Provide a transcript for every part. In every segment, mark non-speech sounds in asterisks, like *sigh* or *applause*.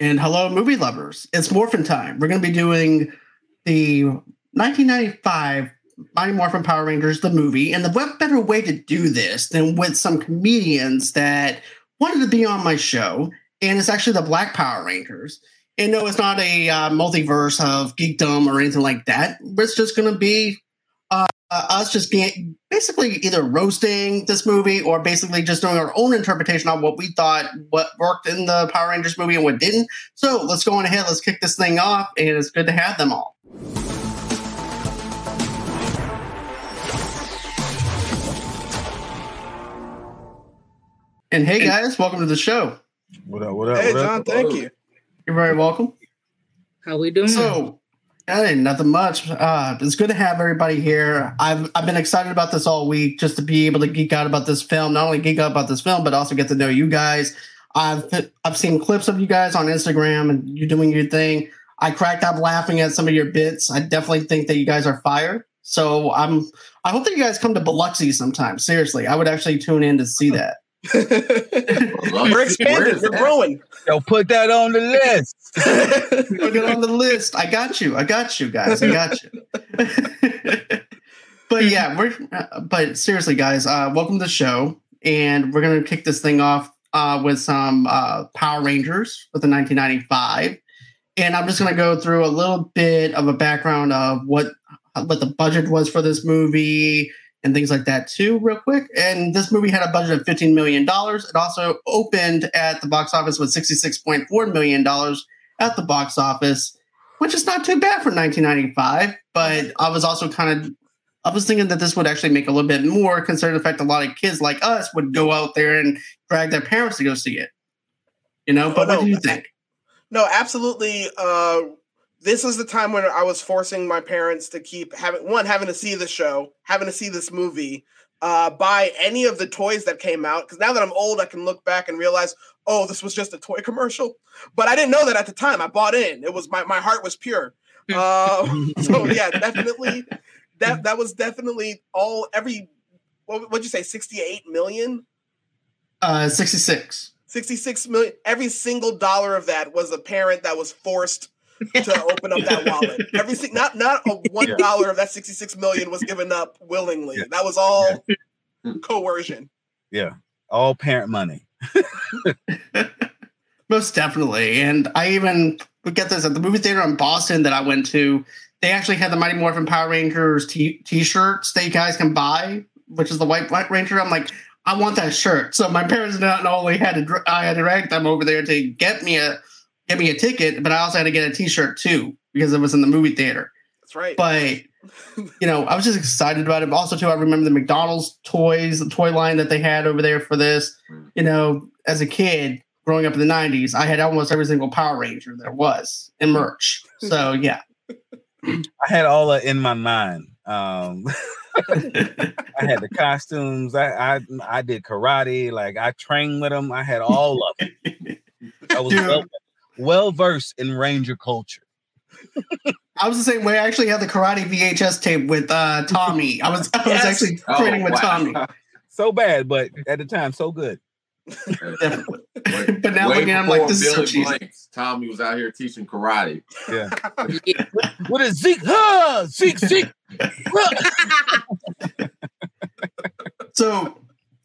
And hello, movie lovers. It's Morphin time. We're going to be doing the 1995 Mighty Morphin Power Rangers, the movie. And the what better way to do this than with some comedians that wanted to be on my show? And it's actually the Black Power Rangers. And no, it's not a uh, multiverse of geekdom or anything like that. It's just going to be uh, us just being basically either roasting this movie or basically just doing our own interpretation on what we thought what worked in the Power Rangers movie and what didn't. So let's go on ahead, let's kick this thing off, and it's good to have them all. And hey guys, welcome to the show. What up? What up? Hey what John, up? thank you. You're very welcome. How we doing? So, nothing much. Uh, it's good to have everybody here. I've I've been excited about this all week, just to be able to geek out about this film. Not only geek out about this film, but also get to know you guys. I've I've seen clips of you guys on Instagram and you doing your thing. I cracked up laughing at some of your bits. I definitely think that you guys are fire. So I'm. I hope that you guys come to Biloxi sometime. Seriously, I would actually tune in to see *laughs* that. We're expanding. We're growing. Yo, put that on the list. Put it on the list. I got you. I got you, guys. I got you. *laughs* but yeah, we're. uh, But seriously, guys, uh, welcome to the show, and we're gonna kick this thing off uh, with some uh, Power Rangers with the 1995, and I'm just gonna go through a little bit of a background of what what the budget was for this movie and things like that too, real quick. And this movie had a budget of $15 million. It also opened at the box office with $66.4 million at the box office, which is not too bad for 1995. But I was also kind of, I was thinking that this would actually make a little bit more, considering the fact a lot of kids like us would go out there and drag their parents to go see it. You know, but Oh, what no. do you think? No, absolutely. Uh, this is the time when I was forcing my parents to keep having one having to see the show, having to see this movie, uh, buy any of the toys that came out. Because now that I'm old, I can look back and realize, oh, this was just a toy commercial. But I didn't know that at the time. I bought in. It was my my heart was pure. Uh, *laughs* so yeah, *laughs* definitely. That that was definitely all every. What would you say? Sixty eight million. Uh, 66. 66 million every single dollar of that was a parent that was forced to open up that wallet *laughs* everything not not a *laughs* one Yeah. of that 66 million was given up willingly Yeah. that was all coercion Yeah, all parent money. *laughs* Most definitely. And I even would get this at the movie theater in Boston that I went to. They actually had the Mighty Morphin Power Rangers t- shirts that you guys can buy, which is the White White Ranger. I'm like, I want that shirt. So my parents not only had to I had to drag them over there to get me a get me a ticket, but I also had to get a T-shirt too because it was in the movie theater. that's right But you know, I was just excited about it. Also, too, I remember the McDonald's toys, the toy line that they had over there for this. You know, as a kid growing up in the '90s, I had almost every single Power Ranger there was in merch. So yeah, *laughs* I had all that in my mind. Um, *laughs* I had the costumes. I, I I did karate. Like I trained with them. I had all of it. I was Dude. Well, well versed in Ranger culture. I was the same way. I actually had the karate VHS tape with uh, Tommy. I was I was Yes. actually Oh, training with Tommy. *laughs* So bad, but at the time, so good. Definitely. Way- *laughs* but now way looking at him like before this is so Blanks, Tommy was out here teaching karate. Yeah. Yeah. *laughs* What is Zeke? Huh? Zeke, Zeke. So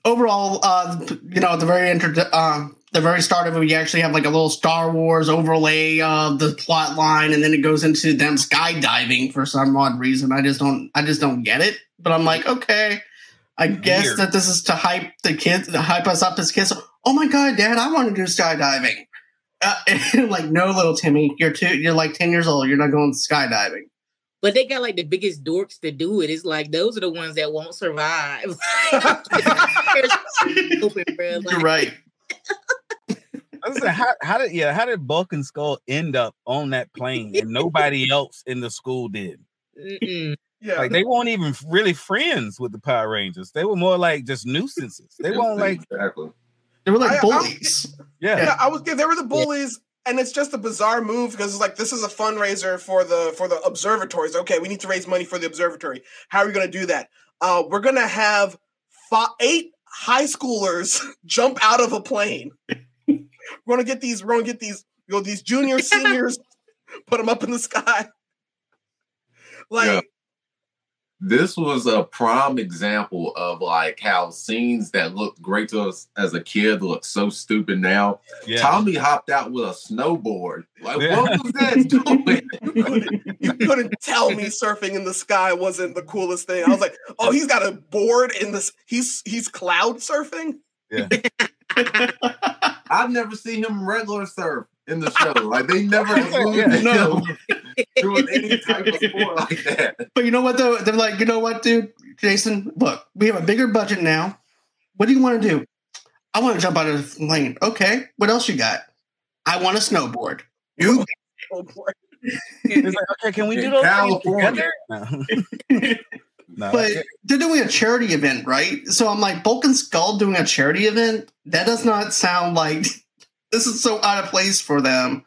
overall, uh, you know, at the very intro, uh, the very start of it, you actually have like a little Star Wars overlay of the plot line, and then it goes into them skydiving for some odd reason. I just don't, I just don't get it. But I'm like, okay, I guess Weird. that this is to hype the kids, to hype us up as kids. Oh my god, Dad, I want to do skydiving. Uh, *laughs* and like, no, little Timmy, you're two, you're like ten years old. You're not going skydiving. But they got like the biggest dorks to do it. It's like those are the ones that won't survive. *laughs* *laughs* Open, bro. You're right. I was like, how, how did yeah, how did Bulk and Skull end up on that plane and nobody else in the school did? Mm-mm. yeah Like they weren't even really friends with the Power Rangers. They were more like just nuisances. They weren't like exactly. They were like I- I'm- bullies. yeah. yeah i was yeah, they were the bullies and it's just a bizarre move because it's like this is a fundraiser for the for the observatories okay we need to raise money for the observatory how are we going to do that uh we're going to have fi- eight high schoolers *laughs* jump out of a plane we're going to get these we're going to get these You know, these junior *laughs* seniors put them up in the sky. Like, Yeah. This was a prime example of like how scenes that looked great to us as a kid look so stupid now. Yeah. Tommy hopped out with a snowboard. Like, Yeah. what was that *laughs* doing? you couldn't, you couldn't tell me surfing in the sky wasn't the coolest thing. I was like, oh, he's got a board in this. He's he's cloud surfing. *laughs* I've never seen him regular serve in the show. Like they never included *laughs* Yeah. No. him *laughs* doing any type of sport like that. But you know what though? They're like, you know what, dude? Jason, look, we have a bigger budget now. What do you want to do? I want to jump out of the plane. Okay. What else you got? I want a snowboard. You Oh boy. *laughs* Like, okay, can we do In those things California. together? No. No. but they're doing a charity event, right? So I'm like, Bulk and Skull doing a charity event? That does not sound like *laughs* this is so out of place for them.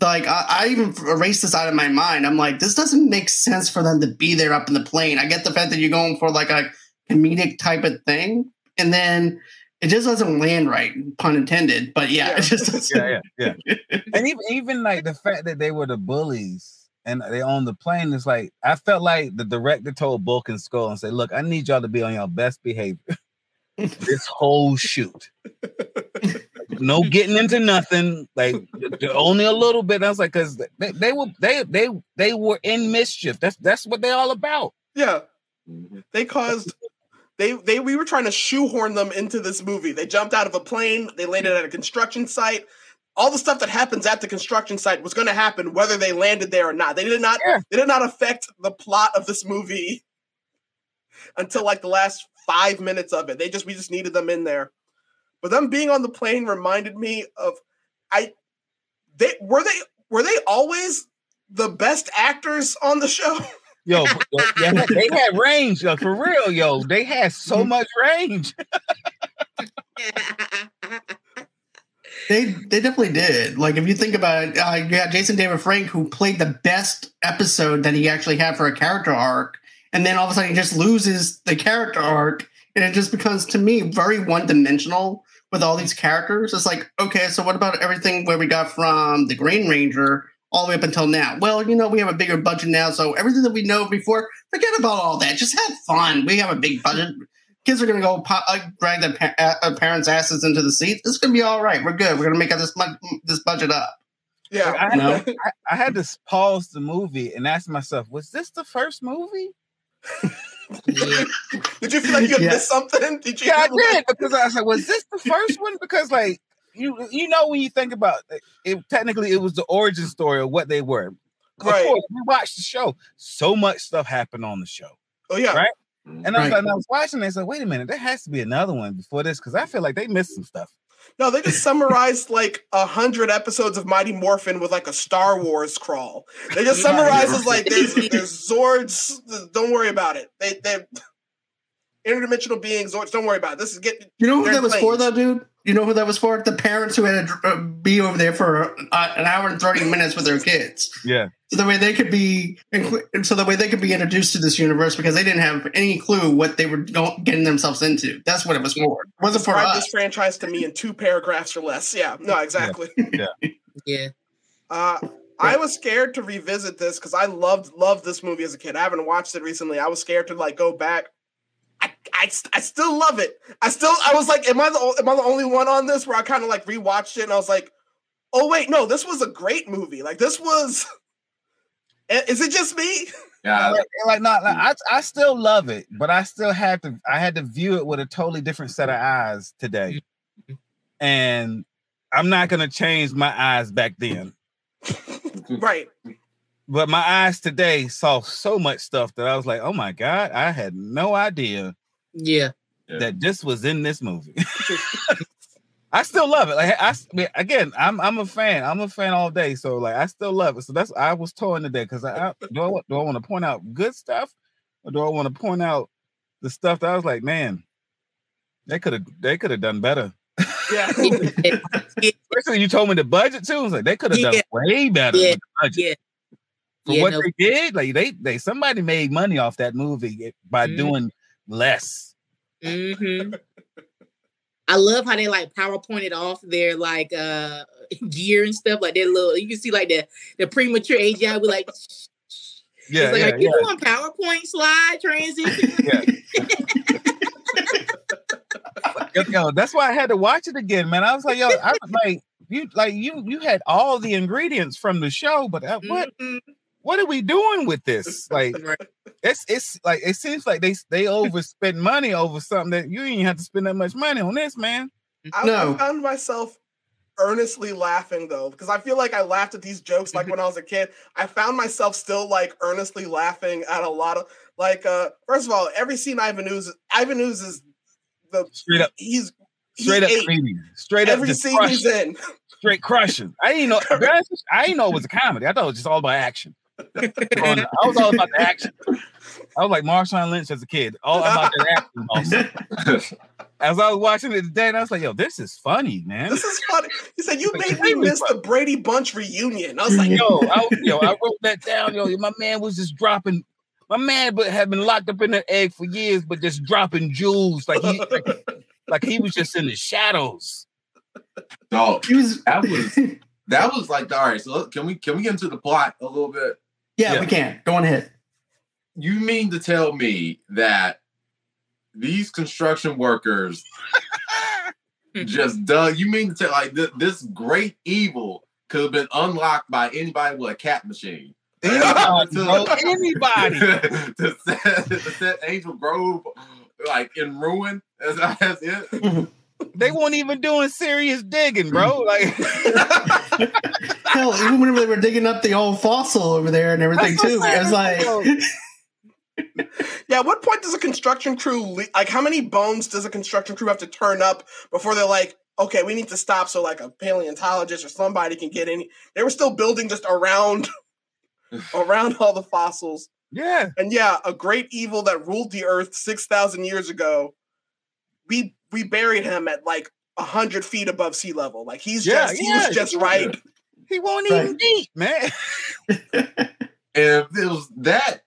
Like I, I even erased this out of my mind. I'm like, this doesn't make sense for them to be there up in the plane. I get the fact that you're going for like a comedic type of thing, and then it just doesn't land right, pun intended. But yeah, Yeah. it just doesn't. yeah, yeah, yeah. *laughs* and even even like the fact that they were the bullies and they owned the plane It's like I felt like the director told Bulk and Skull and said, "Look, I need y'all to be on your best behavior *laughs* this whole shoot. no getting into nothing, like only a little bit." I was like, "Cause they, they were they they they were in mischief. That's that's what they're all about." Yeah, mm-hmm. they caused. They they we were trying to shoehorn them into this movie. They jumped out of a plane. They landed at a construction site. All the stuff that happens at the construction site was going to happen whether they landed there or not. They did not. Yeah. They did not affect the plot of this movie until like the last five minutes of it. They just we just needed them in there. But them being on the plane reminded me of I. They were they were they always the best actors on the show. *laughs* Yo, yo, *laughs* yeah, they had range, yo, for real, yo. They had so mm-hmm. much range. *laughs* They they definitely did. Like if you think about it, uh, got Jason David Frank who played the best episode that he actually had for a character arc, and then all of a sudden he just loses the character arc, and it just becomes to me very one dimensional with all these characters. It's like okay, so what about everything where we got from the Green Ranger all the way up until now? Well, you know we have a bigger budget now, so everything that we know before, forget about all that. Just have fun. We have a big budget. Kids are gonna go po- uh, drag their pa- uh, parents' asses into the seats. It's gonna be all right. We're good. We're gonna make this mu- this budget up. Yeah, Like, I, had No. to, I, I had to pause the movie and ask myself, was this the first movie? yeah. *laughs* Did you feel like you Yeah. missed something? Did you? Yeah, I did because I was like, was this the first one? Because like you you know when you think about it, it technically it was the origin story of what they were. Of Right. course, we watched the show. So much stuff happened on the show. Oh yeah. Right? And I was Right. like, and I was watching this, like, wait a minute, there has to be another one before this because I feel like they missed some stuff. No, they just summarized like a hundred episodes of Mighty Morphin with like a Star Wars crawl. They just Yeah. summarize as like there's, there's Zords. Don't worry about it. They they interdimensional beings. Zords. Don't worry about it. This is getting. You know who that was for, though, dude? You know who that was for? The parents who had to uh, be over there for uh, an hour and thirty minutes with their kids, Yeah. so the way they could be, so the way they could be introduced to this universe because they didn't have any clue what they were getting themselves into. That's what it was for. It wasn't for Describe us. this franchise to me in two paragraphs or less. Yeah. No, exactly. Yeah. *laughs* Yeah. Uh, I was scared to revisit this because I loved loved this movie as a kid. I haven't watched it recently. I was scared to like go back. I, I, I still love it. I still I was like, am I the am I the only one on this where I kind of like rewatched it and I was like, oh wait, no, this was a great movie. Like this was. *laughs* Is it just me? Yeah, *laughs* like, like not like, I I still love it, but I still had to I had to view it with a totally different set of eyes today. And I'm not gonna change my eyes back then. *laughs* right. But my eyes today saw so much stuff that I was like, oh my God, I had no idea Yeah. Yeah. that this was in this movie. *laughs* *laughs* I still love it. Like I, mean, again, I'm I'm a fan. I'm a fan all day. So like I still love it. So that's I was torn today because I, I do I, do I want to point out good stuff or do I want to point out the stuff that I was like, man, they could have they could have done better. Yeah. *laughs* Especially you told me the budget too. I was like, they could have Yeah. done way better Yeah. with the budget. For Yeah, what no. they did, like they they somebody made money off that movie by Mhm. doing less. hmm I love how they like PowerPointed off their like uh *laughs* gear and stuff like that. Little you can see like the the premature AGI be like. Yeah, it's like, yeah, are you yeah. doing PowerPoint slide transition? *laughs* *laughs* Yo, that's why I had to watch it again, man. I was like, yo, I was like you, like you, you had all the ingredients from the show, but uh, what, Mhm. What are we doing with this? Like, *laughs* Right. it's, it's like it seems like they they overspent money over something that you didn't have to spend that much money on this, man. I, No. I found myself earnestly laughing though, because I feel like I laughed at these jokes like when I was a kid. I found myself still like earnestly laughing at a lot of like uh first of all, every scene Ivan Ooze Ivan Ooze is the Straight up, he's he's straight up, eight. creamy. straight up, every just scene he's crushing, in. straight crushing. I didn't know. to be honest with you, I didn't know it was a comedy. I thought it was just all about action. Growing up, I was all about the action. I was like Marshawn Lynch as a kid, all about the action. Also. *laughs* As I was watching it today, and I was like, "Yo, this is funny, man." This is funny. He said, You made me really miss the Brady Bunch reunion. I was like, yo, I, yo, I wrote that down. Yo, my man was just dropping. My man, but had been locked up in the egg for years, but just dropping jewels like he, like, like he was just in the shadows. Dog, He was. That was- that was like all right. So can we can we get into the plot a little bit? Yeah, Yeah. we can. Go on ahead. You mean to tell me that these construction workers *laughs* just dug? You mean to tell like th- this great evil could have been unlocked by anybody with a cat machine? Anybody, bro, *laughs* anybody. *laughs* to, set, to set Angel Grove like in ruin. As, as it. They weren't even doing serious digging, bro. *laughs* Like *laughs* Hell, even whenever they were digging up the old fossil over there and everything too, I'm it was like, *laughs* Yeah, at what point does a construction crew le- like how many bones does a construction crew have to turn up before they're like, okay, we need to stop so like a paleontologist or somebody can get in? They were still building just around around all the fossils. yeah, And yeah, a great evil that ruled the earth six thousand years ago. We we buried him at like a hundred feet above sea level. Like he's Yeah, just he yeah, was just yeah. right. he won't even Right. eat, man. *laughs* And if it was that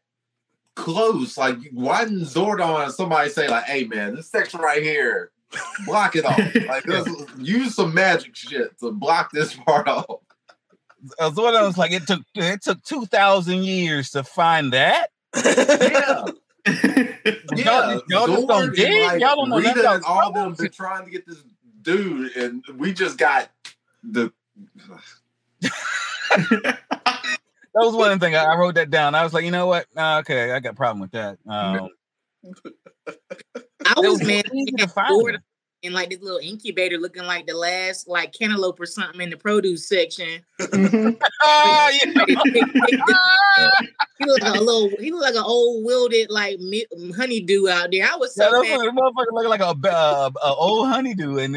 close, like why didn't Zordon or somebody say like, "Hey man, this section right here, block it off. *laughs* Like this, use some magic shit to block this part off." Uh, so what I was like, it took it took two thousand years to find that. *laughs* Yeah, *laughs* Y'all- y'all just don't Zord like, Y'all don't know Rita and all of them been trying to get this dude, and we just got the. *laughs* That was one thing I, I wrote that down. I was like, you know what? Uh, okay, I got a problem with that. *laughs* Um, I was was mad easy to at find. Florida them. in like this little incubator looking like the last like cantaloupe or something in the produce section. *laughs* Yeah. *laughs* he looked like a little *laughs* he looked like an old wilted like mi- honeydew out there. I was Yeah, so that mad. motherfucker looking like a, uh, a old honeydew, and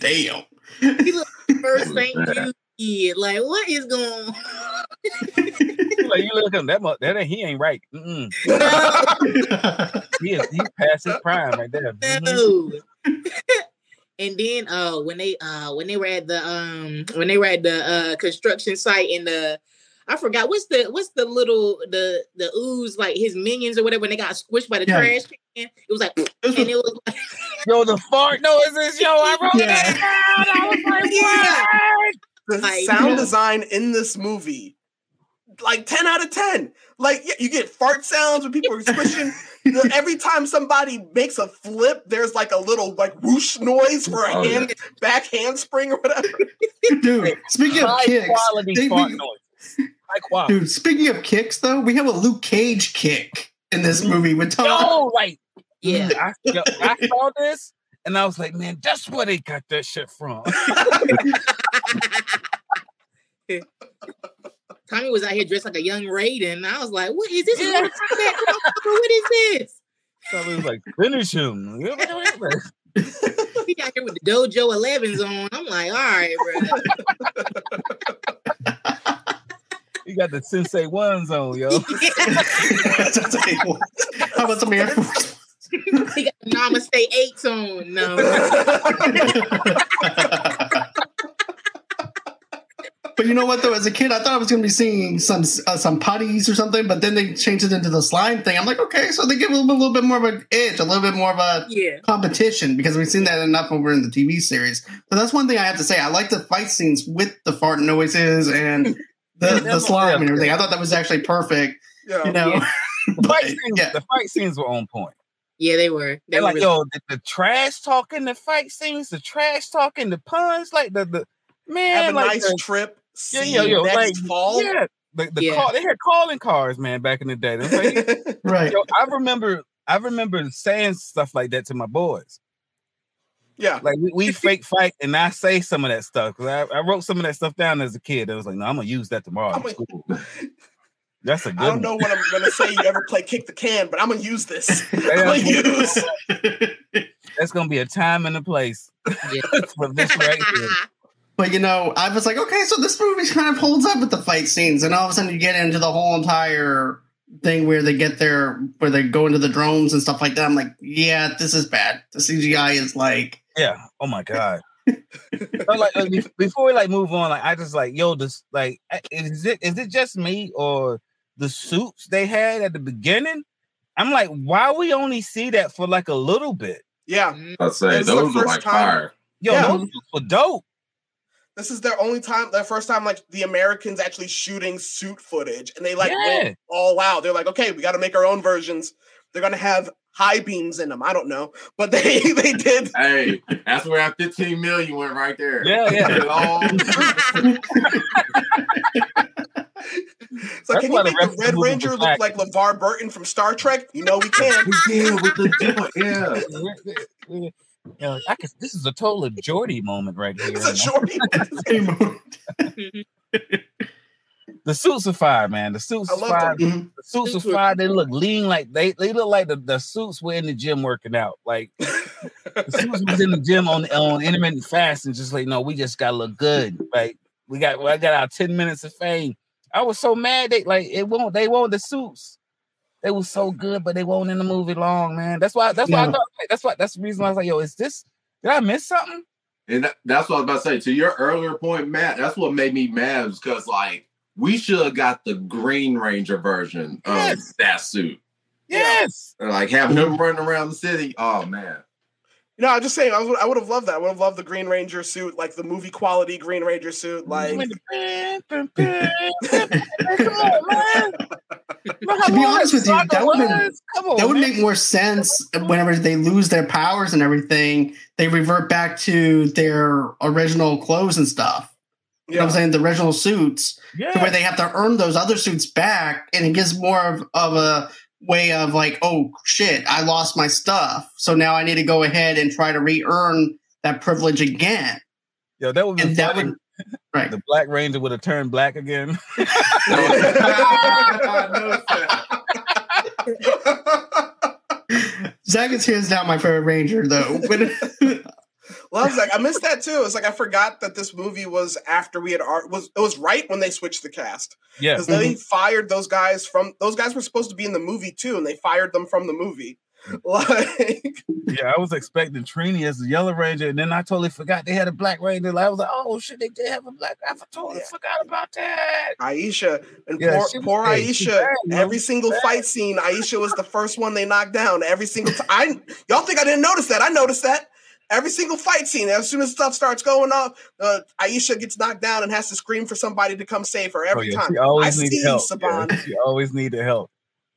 Damn. he looked like first St. Jude kid. Like what is going on? *laughs* like you look at him, that mu- that he ain't right. Mm-mm. *laughs* He is he past his prime right there. No. *laughs* and then uh when they uh when they were at the um when they were at the uh construction site in the I forgot what's the what's the little the the ooze like his minions or whatever when they got squished by the Yeah. trash can. It was like and it was like Yo, the fart noises, yo, I wrote Yeah. that down. I was like, Yeah. what? The Like, sound yeah. design in this movie, like 10 out of 10. Like yeah, you get fart sounds when people are squishing. *laughs* Every time somebody makes a flip, there's like a little like whoosh noise for a Oh, yeah. hand back handspring or whatever. *laughs* Dude, speaking of High kicks, quality they- fart we- noise. *laughs* High quality. dude, speaking of kicks, though, we have a Luke Cage kick in this movie with Tom. Yo, like, yeah. I, yo, I saw this and I was like, man, that's where they got that shit from. *laughs* Tommy was out here dressed like a young Raiden. I was like, what is this? Yeah. what is this? So I was like, finish him. *laughs* He got here with the Dojo 11s on. I'm like, all right, bro. *laughs* You got the Sensei ones on, yo. How about some Air Force? *laughs* he got the Namaste 8s on. No. *laughs* But you know what though? As a kid, I thought I was going to be seeing some uh, some putties or something, but then they changed it into the slime thing. I'm like, okay, so they give a little, a little bit more of an edge, a little bit more of a Yeah. competition because we've seen that enough over in the TV series. So that's one thing I have to say. I like the fight scenes with the fart noises and *laughs* the, Yeah, the that's- slime and everything. I thought that was actually perfect. Yeah. You know, Yeah. The fight But, scenes, yeah. the fight scenes were on point. Yeah, they were. They They're were like, really- yo, the, the trash talking, the fight scenes, the trash talking, the puns, like the the man, Have a like nice the, trip. yeah, See yo, yo, next like fall. yeah, the, the Yeah. call, they had calling cards, man, back in the day. They like, *laughs* right. yo, I remember, I remember saying stuff like that to my boys. yeah. Like we, we *laughs* fake fight, and I say some of that stuff because I, I wrote some of that stuff down as a kid. I was like, no, I'm gonna use that tomorrow. I'm in gonna- school. *laughs* That's a good. I don't one. know what I'm gonna say. You ever play kick the can, but I'm gonna use this. *laughs* I'm gonna use. *laughs* That's gonna be a time and a place Yeah. *laughs* for this right here. But you know, I was like, okay, so this movie kind of holds up with the fight scenes, and all of a sudden you get into the whole entire thing where they get there, where they go into the drones and stuff like that. I'm like, yeah, this is bad. The CGI is like, Yeah. Oh my god. So, like before we like move on, like I just like yo, this like uh, is it is it just me or the suits they had at the beginning? I'm like, why we only see that for like a little bit? Yeah. I'd say This is the those are first like time- fire. Yo, Yeah. those were dope. This is their only time, their first time, like the Americans actually shooting suit footage, and they like Yeah. went all out. They're like, okay, we got to make our own versions. They're gonna have high beams in them. I don't know, but *laughs* they they did. Hey, that's where that 15 million went right there. Yeah, yeah. It all- *laughs* It's like, That's can you the make the Red Ranger was look like LeVar Burton from Star Trek? You know we can. yeah, with the joint, yeah. *laughs* I can, this is a total Geordi moment right here. It's a shorty. The suits are fire, man. The suits are love fire. mhm. The suits are Suits were- fire. They look lean, like they they look like the, the suits were in the gym working out. Like *laughs* the suits was in the gym on on intermittent fasting, just like no, we just gotta look good. Like we got I got our 10 minutes of fame. I was so mad they like it won't they won't the suits. They was so good, but they won't in the movie long, man. That's why that's why I Yeah. thought like, that's why that's the reason why I was like, yo, is this did I miss something? And that- that's what I was about to say. To your earlier point, Matt, that's what made me mad because like we should have got the Green Ranger version of Yes. that suit. Yes. And, like have him running around the city. Oh man. No, I'm just saying. I was. I would have loved that. I would have loved the Green Ranger suit, like the movie quality Green Ranger suit. Like, *laughs* *laughs* Come on, man. To be honest with you, that would've on, that would make more sense whenever they lose their powers and everything. They revert back to their original clothes and stuff. You know what I'm saying? The original suits. yeah. to where they have to earn those other suits back, and it gives more of, of a way of like, oh shit, I lost my stuff, so now I need to go ahead and try to re-earn that privilege again, Yeah, that would be that would right. the Black Ranger would have turned black again. I noticed that. Zach is hands down my favorite Ranger though. *laughs* But loves that. I missed that too. It's like I forgot that this movie was after we had art was it was right when they switched the cast Yeah. because they mm-hmm. fired those guys from those guys were supposed to be in the movie too, and they fired them from the movie. *laughs* Like, Yeah, I was expecting Trini as the Yellow Ranger, and then I totally forgot they had a Black Ranger. I was like, oh shit, they did have a black. I totally Yeah. forgot about that. Aisha and Yeah, poor, was poor bad. Aisha. bad, every single Bad. fight scene, Aisha was the first one they knocked down. Every single time, I y'all think I didn't notice that? I noticed that. Every single fight scene, as soon as stuff starts going off, uh, Aisha gets knocked down and has to scream for somebody to come save her every oh, yeah, time. She always I needed see you, help. Saban. Yeah, she always needed help.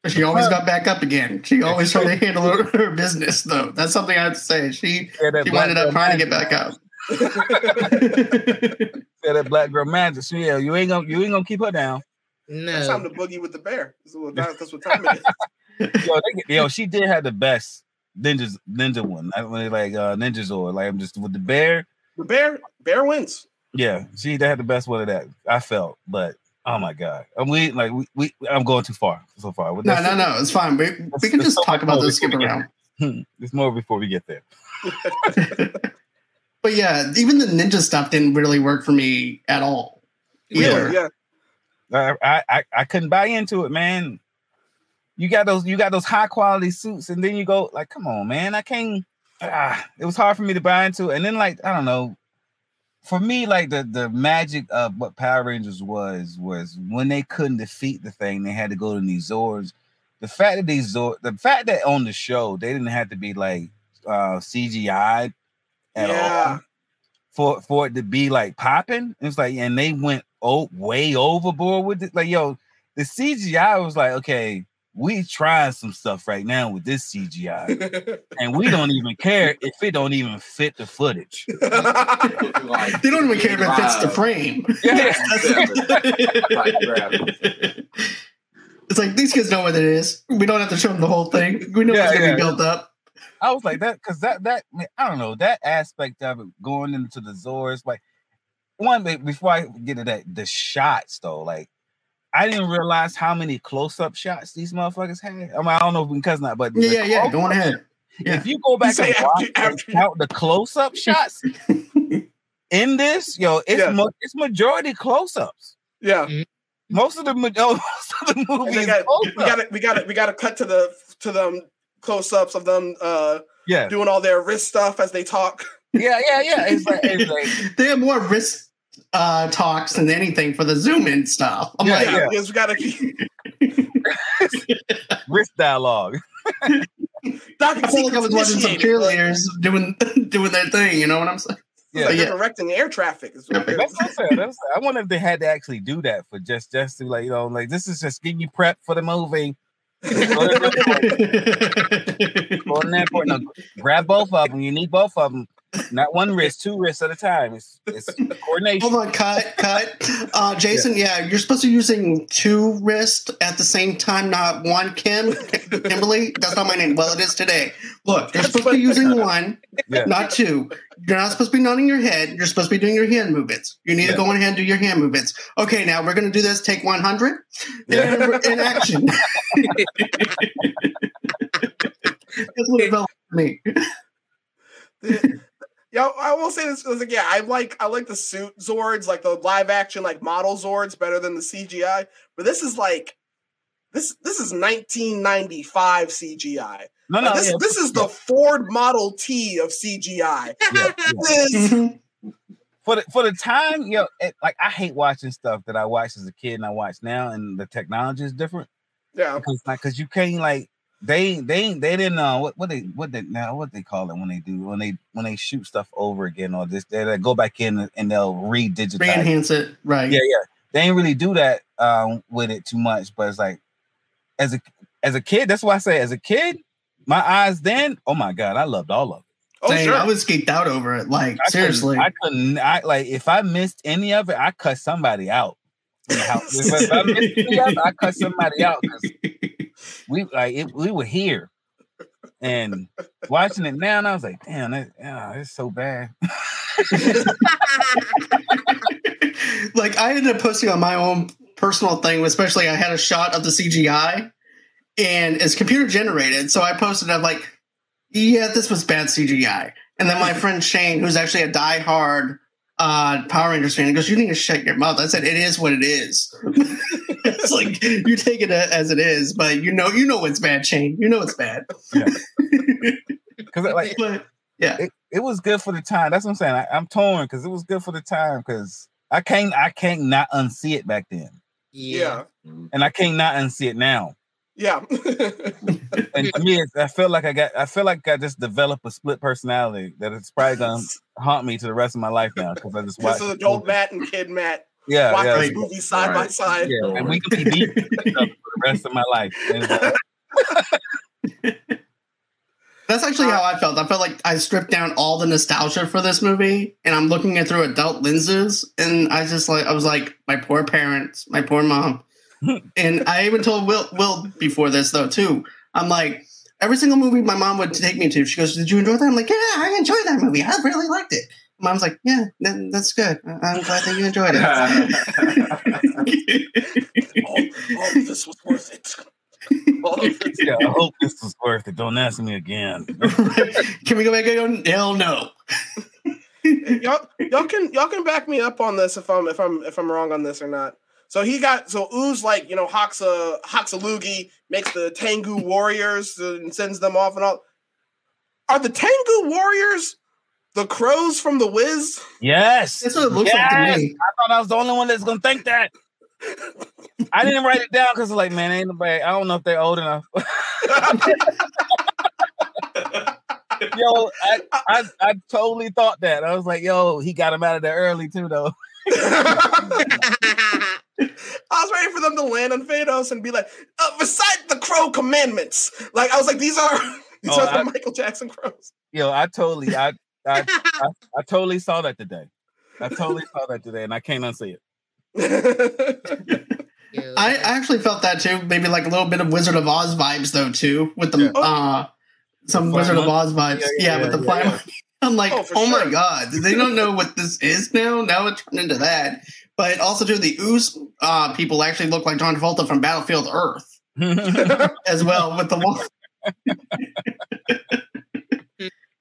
she always got back up again. She *laughs* always tried to handle her, her business though. That's something I have to say. She Yeah, she ended up trying to get back up. *laughs* *laughs* Yeah, that black girl magic. She, yeah, you ain't gonna you ain't gonna keep her down. No, It's time No. to boogie with the bear. That's what, that's what time it is. Yo, they, yo, she did have the best ninjas ninja one. I really like uh ninja Zord. Like I'm just with the bear. The bear, bear wins. Yeah, she they had the best one of that. I felt, but oh my god, and we like we, we I'm going too far so far. With No, that- no, no. It's fine. We, we can just talk about more this, skip before we get around. There's *laughs* more before we get there. *laughs* But yeah, even the ninja stuff didn't really work for me at all. Either. Really, yeah. I, I I I couldn't buy into it, man. You got those you got those high quality suits, and then you go like, come on, man, I can't. Ah, it was hard for me to buy into, and then like I don't know, for me, like the the magic of what Power Rangers was was when they couldn't defeat the thing, they had to go to these Zords. The fact that these Zord, the fact that on the show they didn't have to be like uh CGI at Yeah. all for for it to be like popping. It's like, and they went oh way overboard with it. Like, yo, the CGI was like, okay, we trying some stuff right now with this CGI, *laughs* and we don't even care if it don't even fit the footage. *laughs* Like, They don't even care if it fits the frame. *laughs* Yeah. It's like these kids know what it is. We don't have to show them the whole thing. We know Yeah, it's gonna yeah. be built up. I was like that because that that I don't know that aspect of it going into the Zords like one before I get to that the shots though like I didn't realize how many close up shots these motherfuckers had. I mean I don't know because not but the Yeah, yeah, yeah. close- Go ahead. yeah. If you go back say and after- watch and after- count the close up *laughs* shots in this, yo, it's Yeah. mo- it's majority close ups. yeah. Most of the ma- oh, *laughs* most of the movie they is got, close we got to we got to we got to cut to the to them close ups of them uh Yeah, doing all their wrist stuff as they talk. yeah, yeah, yeah. It's like, it's *laughs* like they have more risk uh, talks and anything for the zoom in stuff. I'm Yeah, like, yeah. because we got to wrist dialogue. *laughs* Doc I feel like I was watching some initiated, like, cheerleaders doing *laughs* doing their thing. You know what I'm saying? Yeah. like Yeah. they're directing air traffic. is what That's what I'm saying. That's, I wonder if they had to actually do that for just just to like you know like this is just getting you prep for the movie. *laughs* Go in there, for- no, grab both of them. You need both of them, not one wrist, two wrists at a time. It's it's coordination. Hold on, cut, cut. Uh, *laughs* Jason, yeah. you're supposed to be using two wrists at the same time, not one. Kim, Kimberly, that's not my name. Well, it is today. Look, you're supposed to be using *laughs* one, Yeah. not two. You're not supposed to be nodding your head. You're supposed to be doing your hand movements. You need Yeah. to go ahead and do your hand movements. Okay, now we're going to do this. Take 100 Yeah. in, in action. *laughs* That's what it felt for me. Yeah, I will say this. Like, yeah, I like I like the suit Zords, like the live action, like model Zords, better than the CGI. But this is like this. This is 1995 CGI. No, no, Like, this, yeah, this is the Ford Model T of CGI. *laughs* yeah, yeah. This is for the for the time, yo, it, like I hate watching stuff that I watched as a kid and I watch now, and the technology is different. yeah. because like because you can't like they they they didn't know what what they what they now what they call it when they do when they when they shoot stuff over again or this they, they go back in and they'll re-digitize. it. Re-enhance it, right? Yeah, yeah. They ain't really do that um with it too much, but it's like as a as a kid, that's why I say as a kid, my eyes then, oh my god, I loved all of it. Oh Dang, sure. I was geeked out over it. Like I couldn't- seriously, I couldn't. I like if I missed any of it, I cut somebody out. in the if, if I missed any of it, I cut somebody out because *laughs* we like it, we were here and watching it now, and I was like, damn, that, it's so bad. *laughs* like I ended up posting on my own personal thing, especially I had a shot of the CGI and it's computer generated. So I posted, I'm like, yeah, this was bad CGI. And then my *laughs* friend Shane, who's actually a diehard uh, Power Rangers fan, he goes, You need to shut your mouth. I said, It is what it is. *laughs* it's like you take it as it is, but you know, you know it's bad, Shane. You know it's bad. Because *laughs* like But it, it was good for the time. That's what I'm saying. I, I'm torn because it was good for the time because I can't I can't not unsee it back then, yeah. and I can't not unsee it now. Yeah. *laughs* And to me, it's, I feel like I got I feel like I just developed a split personality that it's probably gonna *laughs* haunt me to the rest of my life now because I just watch. this is adult Matt and kid Matt. Yeah, Watch yeah, this movie side by side. yeah. And we can be deep for the rest of my life. And, uh, *laughs* That's actually how I felt. I felt like I stripped down all the nostalgia for this movie, and I'm looking at it through adult lenses. And I just like I was like, my poor parents, my poor mom. *laughs* and I even told Will Will before this though too. I'm like, every single movie my mom would take me to, she goes, "Did you enjoy that?" I'm like, "Yeah, I enjoyed that movie. I really liked it." Mom's like, "Yeah, that, that's good. I- I'm glad that you enjoyed it." *laughs* all, all of this was worth it. All this. *laughs* yeah, I hope this was worth it. Don't ask me again. *laughs* Can we go back and go? Hell no. y'all, y'all can y'all can back me up on this if I'm if I'm if I'm wrong on this or not. So he got so Ooze like you know Hoxa uh, Hoxalugi makes the Tengu warriors and sends them off and all. Are the Tengu warriors The crows from the Wiz. Yes. That's what it looks yes. like to me. I thought I was the only one that's gonna think that. I didn't write it down because like, man, ain't nobody. I don't know if they're old enough. *laughs* yo, I, I I totally thought that. I was like, yo, he got him out of there early too, though. *laughs* I was ready for them to land on Phaedos and be like, uh, recite the crow commandments. Like I was like, these are *laughs* these Oh, are the I- Michael Jackson crows. Yo, I totally, I, I, *laughs* I, I totally saw that today. I totally saw that today, and I can't unsee it. *laughs* I, I actually felt that too. Maybe like a little bit of Wizard of Oz vibes though too, with the Yeah. uh some The Wizard of Oz vibes. Yeah, Yeah, yeah, with the yeah, yeah. *laughs* I'm like, Oh, oh, for my god, they don't know what this is now. Now it turned into that. But also too, the ooze uh, people actually look like John Travolta from Battlefield Earth as well with the long.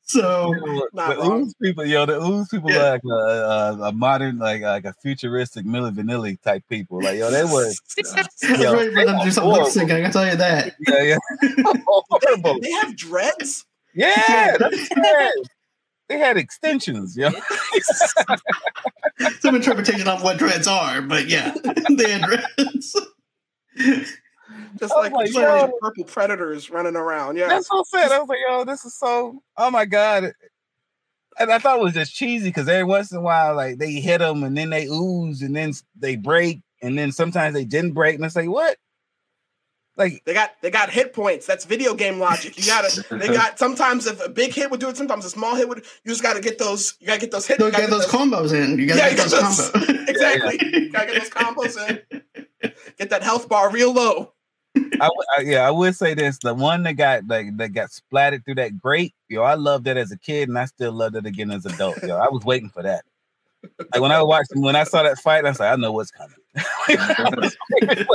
So Not the wrong. ooze people, yo, the ooze people Yeah. are like a, a, a modern, like like a futuristic Milli Vanilli type people. Like yo, they were, I was ready for them to do some lip Horrible. I can tell you that. *laughs* yeah, yeah, *laughs* horrible. They have dreads. Yeah, that's bad. They had extensions, yo. *laughs* Some interpretation on what dreads are, but yeah, they had dreads. Just like my these God. purple predators running around. Yeah. That's so sad. I was like, yo, this is so. Oh my god. And I thought it was just cheesy because every once in a while, like they hit them and then they ooze and then they break and then sometimes they didn't break and it's like what? Like They got they got hit points. That's video game logic. You gotta they *laughs* got sometimes if a big hit would do it, sometimes a small hit would you just gotta get those you gotta get those hits. Don't you gotta get those combos in. You gotta Yeah, get you those those- combos. *laughs* Exactly. You gotta get those combos in. *laughs* Get that health bar real low. I, w- I- yeah, I would say this: the one that got like that got splattered through that grate, yo, I loved that as a kid, and I still loved it again as an adult. Yo, I was waiting for that. Like when I watched when I saw that fight, I was like, I know what's coming. *laughs* *laughs* *laughs*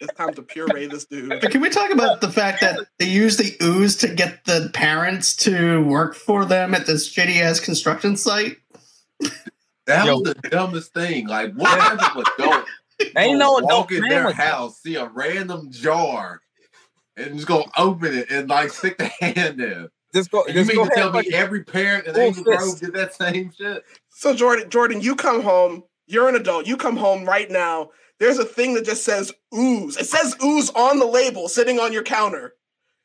It's time to puree this dude. But can we talk about the fact that they use the ooze to get the parents to work for them at this shitty ass construction site? That Yo. was the dumbest thing. Like, what type of adult Ain't no gonna adult walk in their with that. house, see a random jar, and just go open it and like stick the *laughs* hand in? Just go. And you Just mean go to tell me every parent in Full Angel Grove did that same shit? So Jordan, Jordan, you come home. You're an adult. You come home right now. There's a thing that just says ooze. It says ooze on the label, sitting on your counter.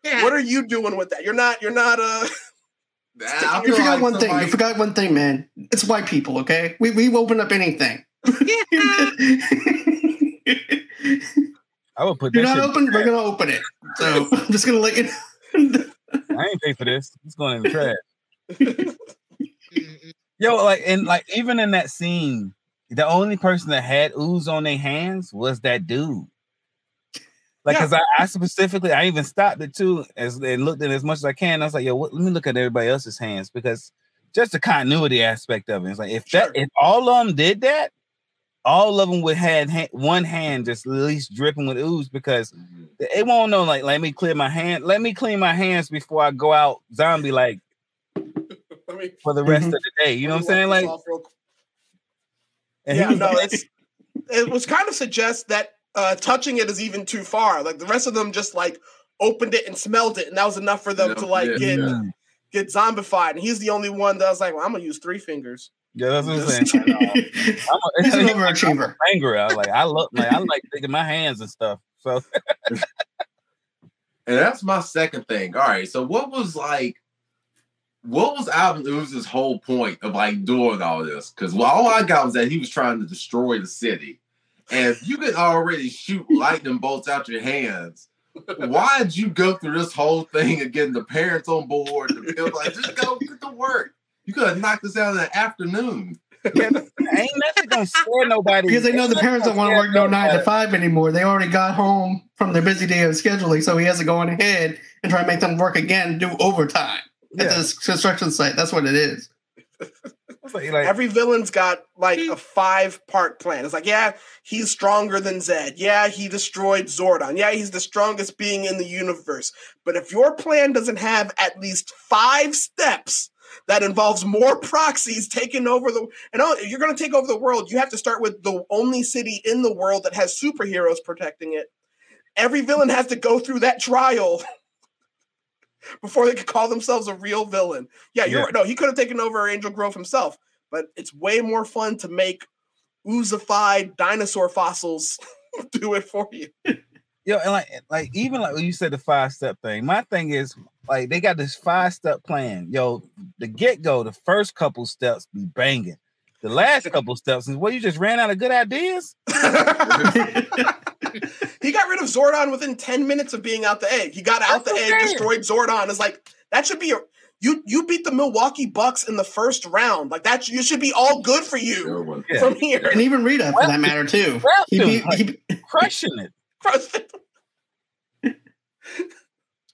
Yeah. What are you doing with that? You're not. You're not. Uh, a. I You forgot like one thing. You forgot one thing, man. It's white people, okay? We we open up anything. Yeah. *laughs* I would put You're not open, we're gonna open it. So I'm just gonna let you know. I ain't pay for this. It's going in the trash. *laughs* Yo, like and like even in that scene, the only person that had ooze on their hands was that dude. Like, Yeah. cause I, I specifically, I even stopped it too, as and looked at it as much as I can. I was like, yo, what, let me look at everybody else's hands because just the continuity aspect of it. It's like if Sure. that, if all of them did that, all of them would had ha- one hand just at least dripping with ooze because Mhm. it won't know. Like, let me clear my hand, let me clean my hands before I go out zombie like *laughs* me. for the rest Mhm. of the day. You know what I'm saying? Like, this off real quick. and yeah, was no, *laughs* it's it was kind of suggest that uh touching it is even too far. Like the rest of them just like opened it and smelled it, and that was enough for them Yeah, to like yeah, get Mm. get zombified. And he's the only one that was like, well, I'm gonna use three fingers. Yeah, that's what I'm Just- saying. *laughs* I'm He's a, an overachiever. angry. I like I look like I like taking my hands and stuff. So *laughs* And that's my second thing. All right. So what was like what was Ivan Ooze's whole point of like doing all this? Because all I got was that he was trying to destroy the city. And if you could already shoot lightning bolts out your hands, why'd you go through this whole thing of getting the parents on board? The people like, just go get to work. You could have knocked this out in the afternoon. yeah, ain't nothing gonna scare nobody. Because they know the parents don't want to work no nine to five anymore. They already got home from their busy day of scheduling, so he has to go on ahead and try to make them work again, do overtime at Yeah. this construction site. That's what it is. *laughs* It's like, like, Every villain's got like a *laughs* five part plan. It's like, yeah, he's stronger than Zedd. Yeah, he destroyed Zordon. Yeah, he's the strongest being in the universe. But if your plan doesn't have at least five steps that involves more proxies taking over the and oh, if you're going to take over the world, you have to start with the only city in the world that has superheroes protecting it. Every villain has to go through that trial *laughs* before they could call themselves a real villain. Yeah, you're Yeah. right. No, he could have taken over Angel Grove himself, but it's way more fun to make oozified dinosaur fossils *laughs* do it for you. *laughs* Yo, and like, like even like when you said the five step thing, my thing is like they got this five step plan. Yo, the get go, the first couple steps be banging. The last *laughs* couple steps is well, you just ran out of good ideas. *laughs* he got rid of Zordon within 10 minutes of being out the egg. He got out That's the egg, destroyed Zordon. It's like that should be a you you beat the Milwaukee Bucks in the first round. Like that you should be all good for you Good one. Yeah. from here. and even Rita for that matter too. He dude, beat, he, crushing it. *laughs*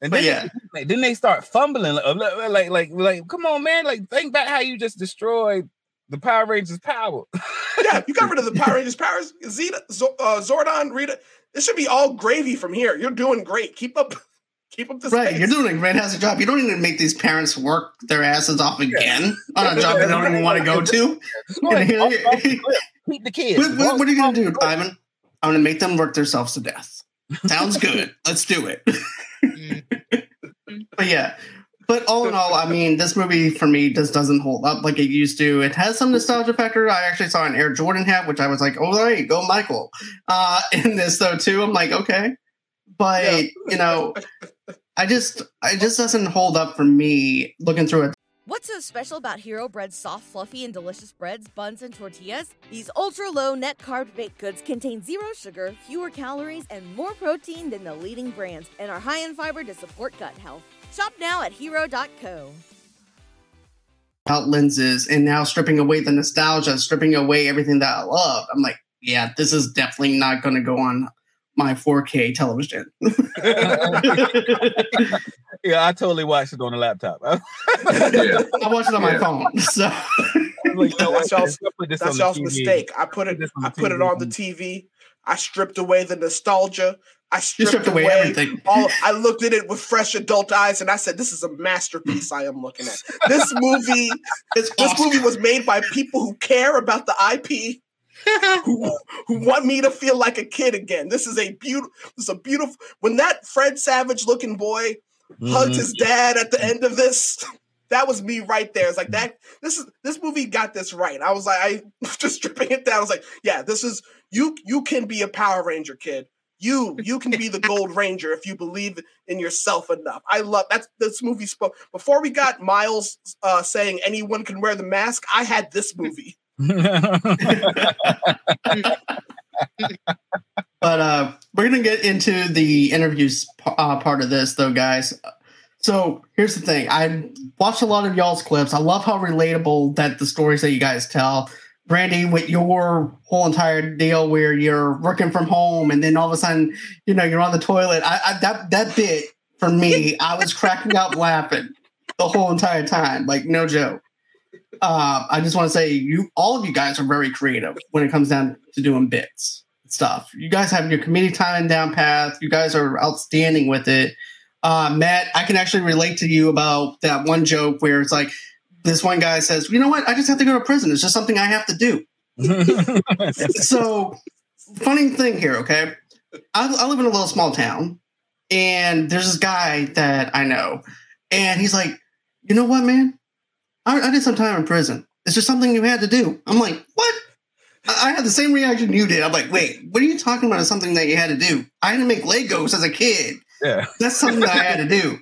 And But then, yeah. they, then they start fumbling like, like, like, like, come on, man! Like, think back how you just destroyed the Power Rangers' power. *laughs* yeah, you got rid of the Power Rangers powers. Zeta, Z- uh, Zordon, Rita. This should be all gravy from here. You're doing great. Keep up, *laughs* keep up this right, pace. you're doing a fantastic job. You don't even make these parents work their asses off again on a job they don't even want to go to. Destroy And it. here- Off- off the. Keep the kids. What, what- what are you gonna do, Off- I'm gonna make them work themselves to death. Sounds good. *laughs* Let's do it. Mm. *laughs* But yeah. But all in all, I mean, this movie for me just doesn't hold up like it used to. It has some nostalgia factor. I actually saw an Air Jordan hat, which I was like, "Oh, there you go, Michael." Uh, *laughs* in this though, too, I'm like, okay, but Yeah. you know, I just, it just doesn't hold up for me looking through it. What's so special about Hero Bread's soft, fluffy, and delicious breads, buns, and tortillas? These ultra low net carb baked goods contain zero sugar, fewer calories, and more protein than the leading brands, and are high in fiber to support gut health. Shop now at hero.co. out lenses and now stripping away the nostalgia, stripping away everything that I love. I'm like, yeah, this is definitely not going to go on my 4K television. *laughs* Yeah, I totally watched it on the laptop. I *laughs* Yeah. I watch it on my Yeah. phone. So like, you *laughs* know what? That's y'all's- I'll this That's y'all's mistake. I put it. On I the put it TV. on the TV. I stripped away the nostalgia. I stripped, stripped away everything. all I looked at it with fresh adult eyes and I said, This is a masterpiece I am looking at. This movie, It's this awesome. movie was made by people who care about the IP, *laughs* who, who want me to feel like a kid again. This is a beautiful this is a beautiful when that Fred Savage looking boy hugged Mhm. his dad at the end of this. *laughs* That was me right there. It's like that. This is this movie got this right. I was like, I *laughs* just stripping it down. I was like, yeah, this is you. You can be a Power Ranger kid. You you can be the Gold Ranger if you believe in yourself enough. I love that's this movie spoke before we got Miles uh, saying anyone can wear the mask. I had this movie. *laughs* But uh, we're gonna get into the interviews uh, part of this, though, guys. So here's the thing: I watched a lot of y'all's clips. I love how relatable that the stories that you guys tell. Brandy, with your whole entire deal where you're working from home and then all of a sudden, you know, you're on the toilet. I, I that that bit for me, I was cracking up laughing the whole entire time, like no joke. Uh, I just want to say, you all of you guys are very creative when it comes down to doing bits stuff. You guys have your comedic time down path. You guys are outstanding with it. Uh, Matt, I can actually relate to you about that one joke where it's like this one guy says, "You know what? I just have to go to prison. It's just something I have to do." *laughs* so, funny thing here, okay? I, I live in a little small town, and there's this guy that I know, and he's like, "You know what, man? I, I did some time in prison. It's just something you had to do." I'm like, "What?" I had the same reaction you did. I'm like, wait, what are you talking about? As something that you had to do? I had to make Legos as a kid. yeah. That's something that I had to do.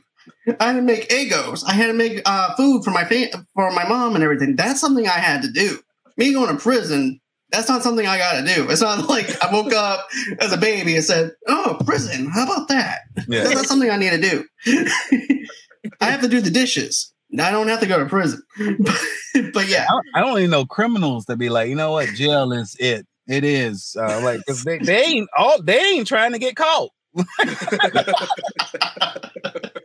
I had to make Eggos. I had to make uh, food for my fa- for my mom and everything. That's something I had to do. Me going to prison. That's not something I got to do. It's not *laughs* like I woke up as a baby and said, "Oh, prison. How about that?" Yeah. That's not something I need to do. *laughs* I have to do the dishes. I don't have to go to prison. *laughs* but, but yeah, I don't, I don't even know criminals that be like, you know what, jail is it. It is uh, like 'cause they, they ain't all they ain't trying to get caught. *laughs*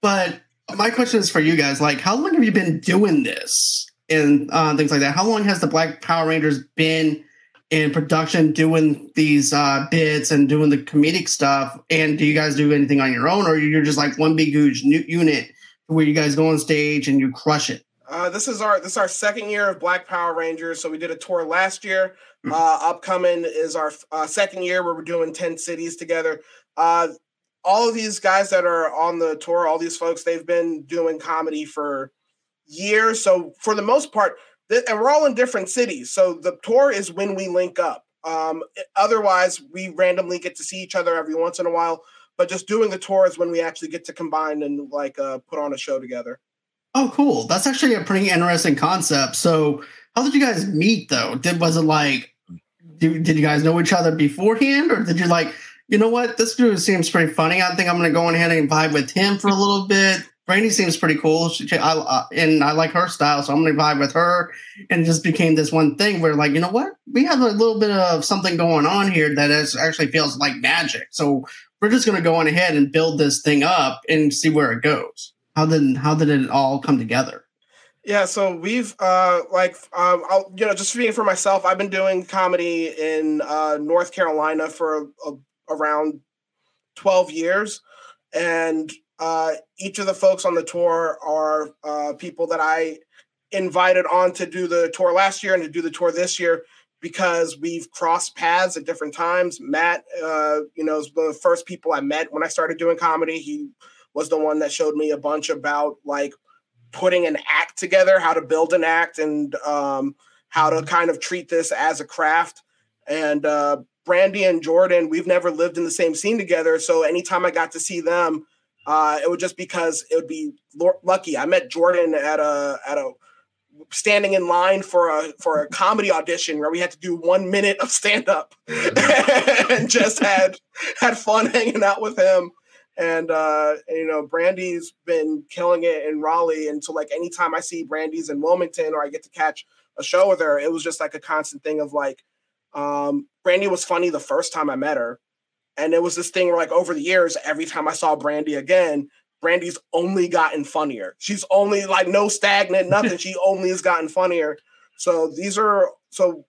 But my question is for you guys: like, how long have you been doing this and uh, things like that? How long has the Black Power Rangers been in production, doing these uh, bits and doing the comedic stuff? And do you guys do anything on your own, or you're just like one big huge unit where you guys go on stage and you crush it? Uh, this is our this is our second year of Black Power Rangers. So we did a tour last year. Uh, upcoming is our uh, second year where we're doing ten cities together. Uh, all of these guys that are on the tour, all these folks, they've been doing comedy for years. So for the most part, th- and we're all in different cities. So the tour is when we link up. Um, otherwise, we randomly get to see each other every once in a while. But just doing the tour is when we actually get to combine and like uh, put on a show together. Oh, cool. That's actually a pretty interesting concept. So, how did you guys meet though? Did was it like did, did you guys know each other beforehand or did you like, you know what, this dude seems pretty funny. I think I'm going to go ahead and vibe with him for a little bit. Brandy seems pretty cool. She, I, and I like her style, so I'm going to vibe with her. And just became this one thing where, like, you know what, we have a little bit of something going on here that is actually feels like magic. So we're just going to go on ahead and build this thing up and see where it goes. How did how did it all come together? Yeah, so we've uh like um I'll you know just speaking for myself, I've been doing comedy in uh North Carolina for a, around 12 years and uh each of the folks on the tour are uh people that I invited on to do the tour last year and to do the tour this year because we've crossed paths at different times. Matt uh you know is one of the first people I met when I started doing comedy. He was the one that showed me a bunch about like putting an act together, how to build an act, and um, how to kind of treat this as a craft. And uh, Brandy and Jordan, we've never lived in the same scene together, so anytime I got to see them, uh, it would just because it would be lucky. I met Jordan at a at a standing in line for a for a comedy audition where we had to do one minute of stand up *laughs* and just had had fun hanging out with him and uh, you know, Brandy's been killing it in Raleigh. And so, like, anytime I see Brandy's in Wilmington or I get to catch a show with her, it was just like a constant thing of like, um, Brandy was funny the first time I met her. And it was this thing where, like, over the years, every time I saw Brandy again, Brandy's only gotten funnier. She's only like no stagnant, nothing. *laughs* she only has gotten funnier. So these are so,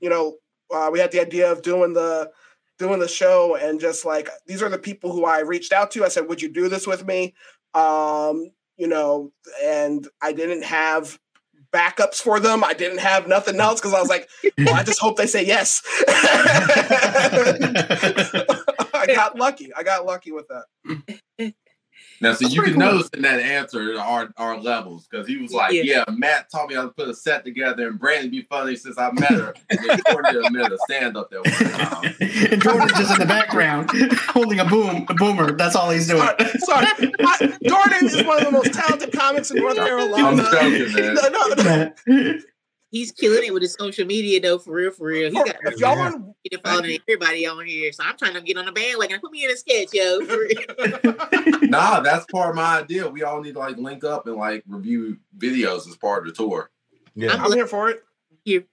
you know, uh, we had the idea of doing the doing the show and just like these are the people who I reached out to. I said, "Would you do this with me?" Um, you know, and I didn't have backups for them. I didn't have nothing else because I was like, well, I just hope they say yes. *laughs* I got lucky. I got lucky with that. *laughs* Now, so That's you can cool. notice in that answer our our levels because he was like, yeah. yeah. Matt taught me how to put a set together, and Brandon be funny since I met her. And then Jordan admitted a stand up there one *laughs* and Jordan's just in the background holding a boom, a boomer. That's all he's doing. Sorry, sorry. I, Jordan is one of the most talented comics in North Carolina. I'm joking, man. *laughs* No, no, no he's killing it with his social media though, for real, for real. He got if y'all want to follow everybody on here, so I'm trying to get on the bandwagon. Put me in a sketch, yo. *laughs* nah, that's part of my idea. We all need to like link up and like review videos as part of the tour. Yeah, I'm, I'm here for it. Here,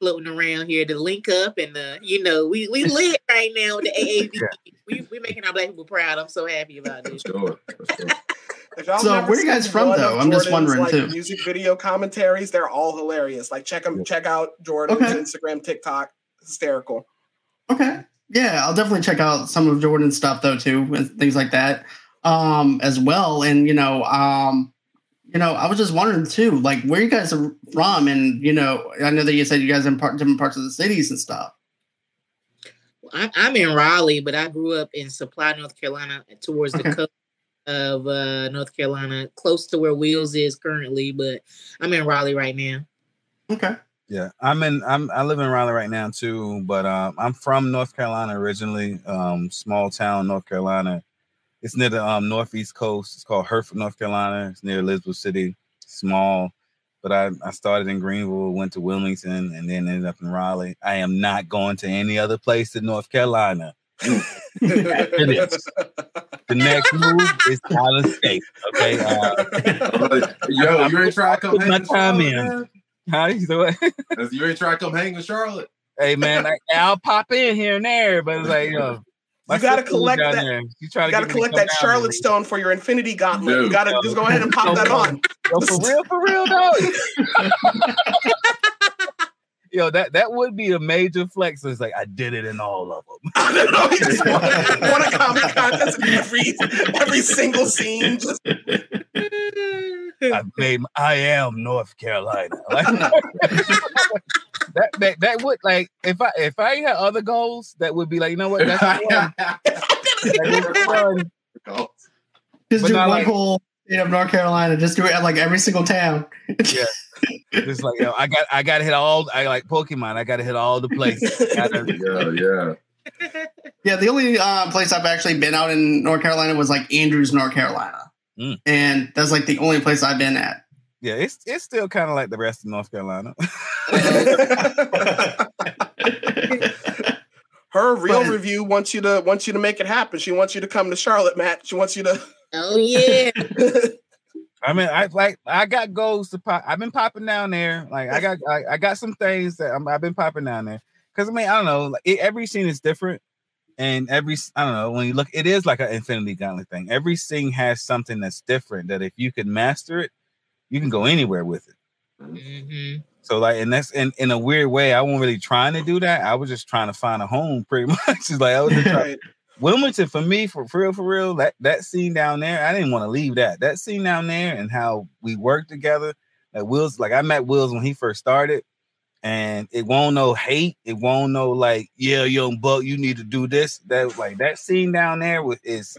floating around here to link up and uh, you know we we *laughs* lit right now with the AAV. we we making our black people proud. I'm so happy about this. Sure. sure. So where are you guys from though? I'm just wondering like, too. Music video commentaries, they're all hilarious. Like check them, check out Jordan's okay. Instagram, TikTok, hysterical. Okay, yeah, I'll definitely check out some of Jordan's stuff though too, and things like that um as well. And you know, um, you know, I was just wondering too, like where you guys are from, and you know, I know that you said you guys are in part, different parts of the cities and stuff. I'm in Raleigh, but I grew up in Supply, North Carolina, towards okay. the coast of uh, North Carolina, close to where Wheels is currently, but I'm in Raleigh right now. Okay. Yeah, I'm in. I'm. I live in Raleigh right now too, but um, I'm from North Carolina originally. Um, small town, North Carolina. It's near the um, northeast coast. It's called Hertford, North Carolina. It's near Elizabeth City. Small, but I, I started in Greenville, went to Wilmington, and then ended up in Raleigh. I am not going to any other place in North Carolina the next move is out of state. Okay. Uh, Yo, you ain't try to come hang my time in. How you doing? you ain't try to come hang with Charlotte. Hey man, I, will pop in here and there, but it's like you know. You gotta collect that. You, try to gotta collect that Charlotte stone for your Infinity Gauntlet. Dude, you gotta just go ahead and pop that on. Yo, for real, for real, though. *laughs* Yo, that that would be a major flex. It's like I did it in all of them. *laughs* I don't know. He just won, won a comic contest in every every single scene. Just... I made. I am North Carolina. *laughs* Like, that, that that would like if I if I had other goals, that would be like you know what. That's *laughs* Just But do one like- whole state of North Carolina. Just do it at like every single town. yeah. Just like yo, I got I gotta hit all I like Pokemon, I gotta hit all the places. *laughs* Gotta- yeah, yeah. *laughs* Yeah, the only uh, place I've actually been out in North Carolina was like Andrews, North Carolina, Mm. and that's like the only place I've been at. yeah, it's it's still kind of like the rest of North Carolina. *laughs* Her real But- review wants you to wants you to make it happen. She wants you to come to Charlotte, Matt. She wants you to. Oh yeah. *laughs* I mean, I like I got goals to pop. I've been popping down there. Like I got I, I got some things that I'm, I've been popping down there. Because I mean, I don't know. Like, it, every scene is different, and every I don't know when you look, it is like an Infinity Gauntlet thing. Every scene has something that's different. That if you can master it, you can go anywhere with it. Hmm So like, and that's in in a weird way. I wasn't really trying to do that. I was just trying to find a home, *laughs* pretty much. It's like I was just trying, Wilmington for me, for, for real, for real. That that scene down there, I didn't want to leave that. That scene down there and how we worked together. Like Wills, like I met Wills when he first started, and it won't no hate. It won't no like, yeah, young buck, you need to do this. That like that scene down there was is.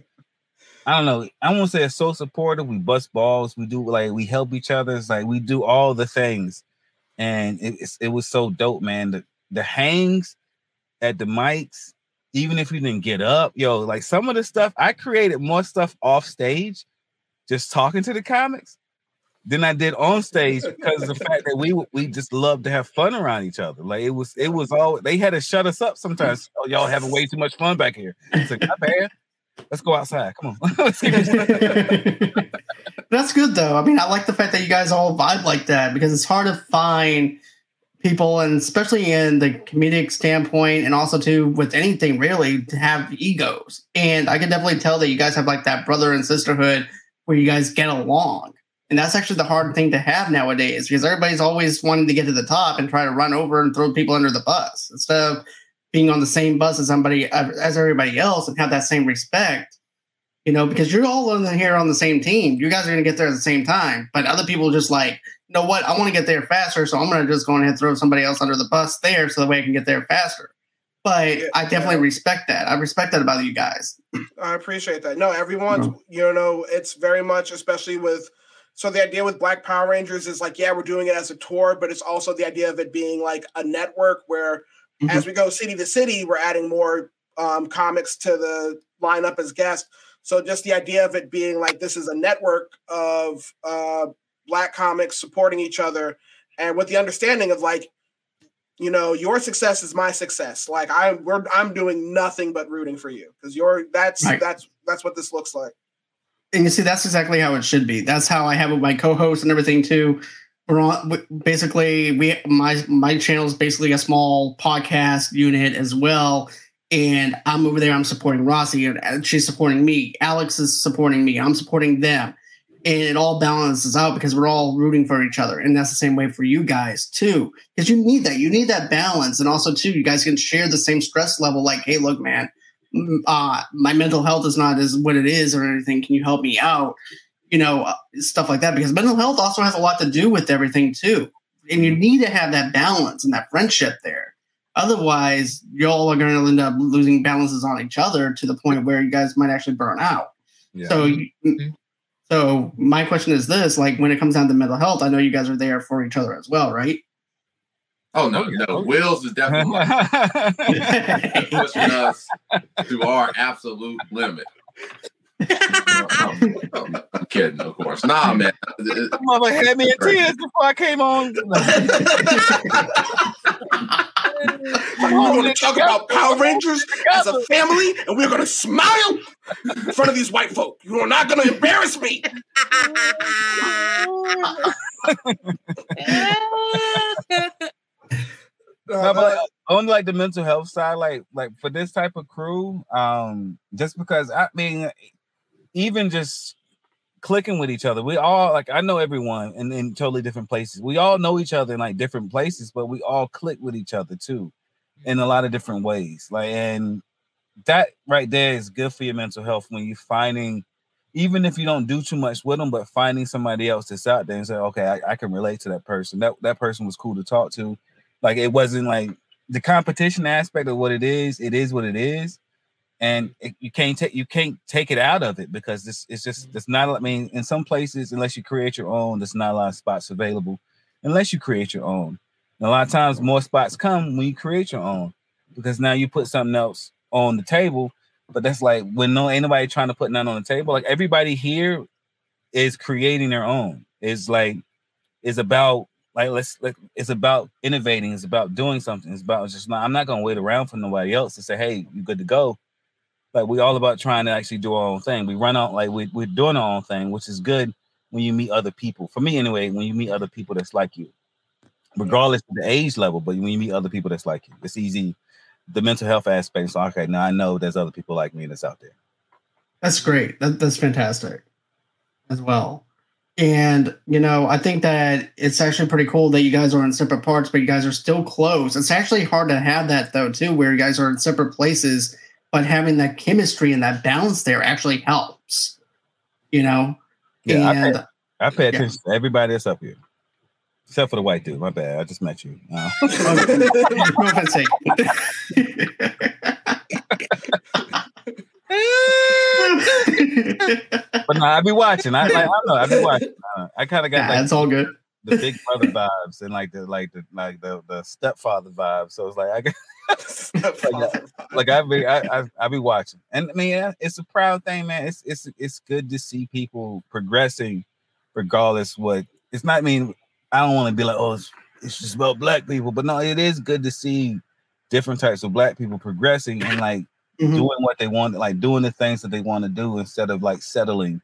I don't know. I won't say it's so supportive. We bust balls. We do like we help each other. It's like we do all the things, and it, it was so dope, man. The the hangs at the mics, even if we didn't get up, yo, like some of the stuff I created more stuff off stage, just talking to the comics, than I did on stage because of the fact that we we just love to have fun around each other. Like it was it was all they had to shut us up sometimes. Oh, y'all having way too much fun back here. It's like, not bad. Let's go outside. Come on. *laughs* *laughs* That's good though. I mean, I like the fact that you guys all vibe like that because it's hard to find people, and especially in the comedic standpoint, and also too with anything really, to have egos. And I can definitely tell that you guys have like that brother and sisterhood where you guys get along. And that's actually the hard thing to have nowadays because everybody's always wanting to get to the top and try to run over and throw people under the bus instead of being on the same bus as somebody as everybody else and have that same respect you know, because you're all in here on the same team. You guys are going to get there at the same time. But other people just like, you know what? I want to get there faster, so I'm going to just go ahead and throw somebody else under the bus there, so that way I can get there faster. But Yeah, I definitely yeah. respect that. I respect that about you guys. I appreciate that. No, everyone's, No. you know, it's very much, especially with, so the idea with Black Power Rangers is like, yeah, we're doing it as a tour, but it's also the idea of it being like a network where Mhm. as we go city to city, we're adding more um, comics to the lineup as guests. So just the idea of it being like this is a network of uh, Black comics supporting each other and with the understanding of like, you know, your success is my success. Like I'm, we're, I'm doing nothing but rooting for you because you're. That's Right. that's that's what this looks like. And you see, that's exactly how it should be. That's how I have it with my co-host and everything too. We're on basically we my my channel is basically a small podcast unit as well. And I'm over there. I'm supporting Rossi, and- and she's supporting me. Alex is supporting me. I'm supporting them, and it all balances out because we're all rooting for each other. And that's the same way for you guys too, because you need that. You need that balance, and also too, you guys can share the same stress level. Like, hey, look, man, mm, uh, my mental health is not as what it is or anything. Can you help me out? You know, uh, stuff like that. Because mental health also has a lot to do with everything too. And you need to have that balance and that friendship there. Otherwise, y'all are going to end up losing balances on each other to the point where you guys might actually burn out. Yeah. So, you, so my question is this: like, when it comes down to mental health, I know you guys are there for each other as well, right? Oh no, no. Wills is definitely *laughs* *laughs* pushing us to our absolute limit. I'm, I'm- I'm kidding, of course. Nah, man. Mother had me in tears before I came on. You want to talk about Power Rangers as a family, and we're going to smile in front of these white folk. You are not going to embarrass me. *laughs* No, but on like the mental health side, like like for this type of crew, um, just because I mean, even just clicking with each other, we all like I know everyone in, in totally different places. We all know each other in like different places, but we all click with each other too, in a lot of different ways. Like, and that right there is good for your mental health when you're finding, even if you don't do too much with them, but finding somebody else that's out there and say, okay, I, I can relate to that person. That that person was cool to talk to. Like it wasn't like the competition aspect of what it is. It is what it is, and it, you can't take you can't take it out of it because this it's just mm. it's not. I mean, in some places, unless you create your own, there's not a lot of spots available. Unless you create your own, and a lot of times more spots come when you create your own because now you put something else on the table. But that's like when no ain't nobody trying to put none on the table. Like everybody here is creating their own. Is like is about like let's like it's about innovating. It's about doing something. It's about just not. I'm not gonna wait around for nobody else to say, "Hey, you good to go." Like we all about trying to actually do our own thing. We run out like we, we're doing our own thing, which is good when you meet other people. For me, anyway, when you meet other people that's like you, regardless of the age level, but when you meet other people that's like you, it's easy. The mental health aspect. So okay, now I know there's other people like me that's out there. That's great. That, that's fantastic as well. And you know, I think that it's actually pretty cool that you guys are in separate parts, but you guys are still close. It's actually hard to have that though, too, where you guys are in separate places, but having that chemistry and that balance there actually helps. You know, Yeah, I and pay, I pay yeah. attention to everybody that's up here, except for the white dude. My bad. I just met you. Uh, *laughs* *laughs* no offense but no, I be watching. I like, I know. I be watching. Uh, I kind of got yeah, like it's all good. the big brother vibes and like the like the like the the stepfather vibes. So it's like I got like I be I, I I be watching, and I mean yeah, it's a proud thing, man. It's it's it's good to see people progressing, regardless what. It's not. I mean, I don't want to be like, oh, it's, it's just about black people, but no, it is good to see different types of black people progressing and like Mhm. doing what they want, like doing the things that they want to do instead of like settling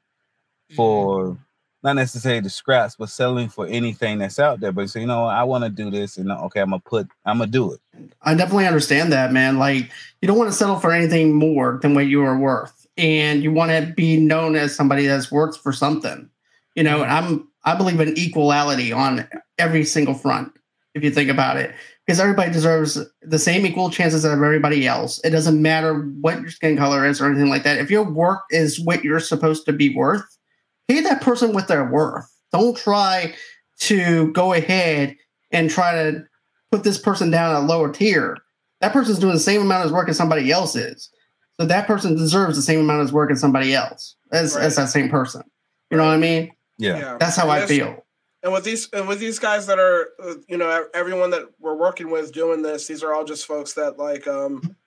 for not necessarily the scraps, but selling for anything that's out there. But so you know, I want to do this, and okay, I'm gonna put, I'm gonna do it. I definitely understand that, man. Like, you don't want to settle for anything more than what you are worth, and you want to be known as somebody that's worked for something. You know, and I'm I believe in equality on every single front. If you think about it, because everybody deserves the same equal chances as everybody else. It doesn't matter what your skin color is or anything like that. If your work is what you're supposed to be worth, pay that person with they're worth. Don't try to go ahead and try to put this person down at a lower tier. That person's doing the same amount of work as somebody else is. So that person deserves the same amount of work as somebody else, as, as that same person. You know what I mean? Yeah, That's how And I that's- feel. And with these and with these guys that are, uh, you know, everyone that we're working with doing this, these are all just folks that like, um,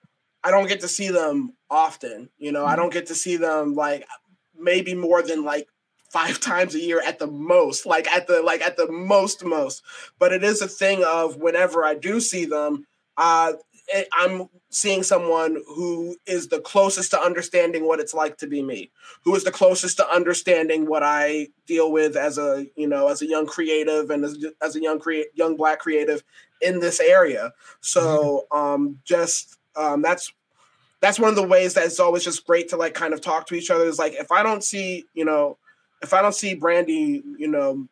I don't get to see them often. You know, I don't get to see them like maybe more than like five times a year at the most, like at the like at the most most. But it is a thing of whenever I do see them, uh, it, I'm seeing someone who is the closest to understanding what it's like to be me who is the closest to understanding what I deal with as a you know as a young creative and as, as a young create young black creative in this area. So um, just um, that's that's one of the ways that it's always just great to like kind of talk to each other. Is like if I don't see you know if I don't see Brandy you know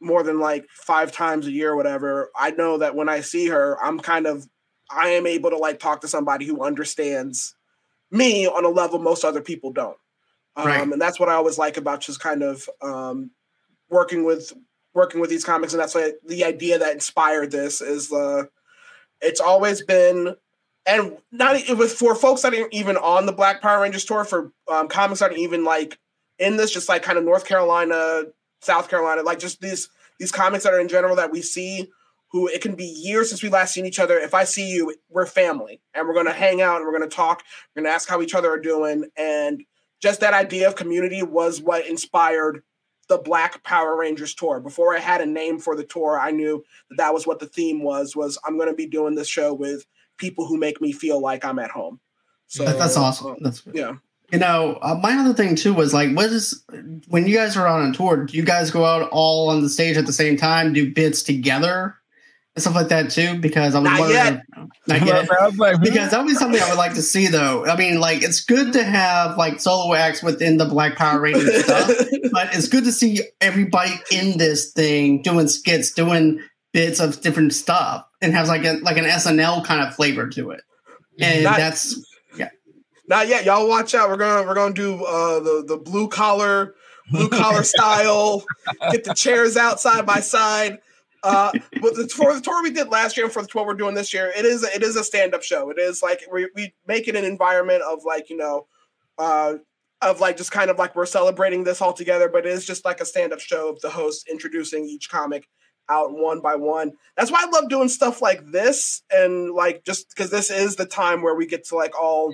more than like five times a year or whatever, I know that when I see her, I'm kind of I am able to like talk to somebody who understands me on a level most other people don't. Um, Right. And that's what I always like about just kind of um, working with working with these comics, and that's what the idea that inspired this is. Uh, it's always been, and not it was for folks that aren't even on the Black Power Rangers tour for um, comics that aren't even like in this, just like kind of North Carolina, South Carolina, like just these these comics that are in general that we see. Who it can be years since we last seen each other. If I see you, we're family, and we're gonna hang out and we're gonna talk. We're gonna ask how each other are doing, and just that idea of community was what inspired the Black Power Rangers tour. Before I had a name for the tour, I knew that that was what the theme was. Was I'm going to be doing this show with people who make me feel like I'm at home. So that's awesome. um, That's yeah. You know, uh, my other thing too was like, what is when you guys are on a tour? Do you guys go out all on the stage at the same time, do bits together and stuff like that too? Because I was Not wondering, yet. not *laughs* yet. I was like, because that would be something I would like to see, though. I mean, like it's good to have like solo acts within the Black Power Rangers *laughs* stuff, but it's good to see everybody in this thing doing skits, doing bits of different stuff, and has like a like an SNL kind of flavor to it. And Not- that's Not yet. Y'all watch out. We're gonna we're gonna do uh, the the blue collar blue collar *laughs* style. Get the chairs out side by side. uh, but the, for the tour we did last year and for the tour we're doing this year, it is it is a stand up show. It is like we, we make it an environment of like you know, uh, of like just kind of like we're celebrating this all together. But it is just like a stand up show of the host introducing each comic out one by one. That's why I love doing stuff like this and like just because this is the time where we get to like all,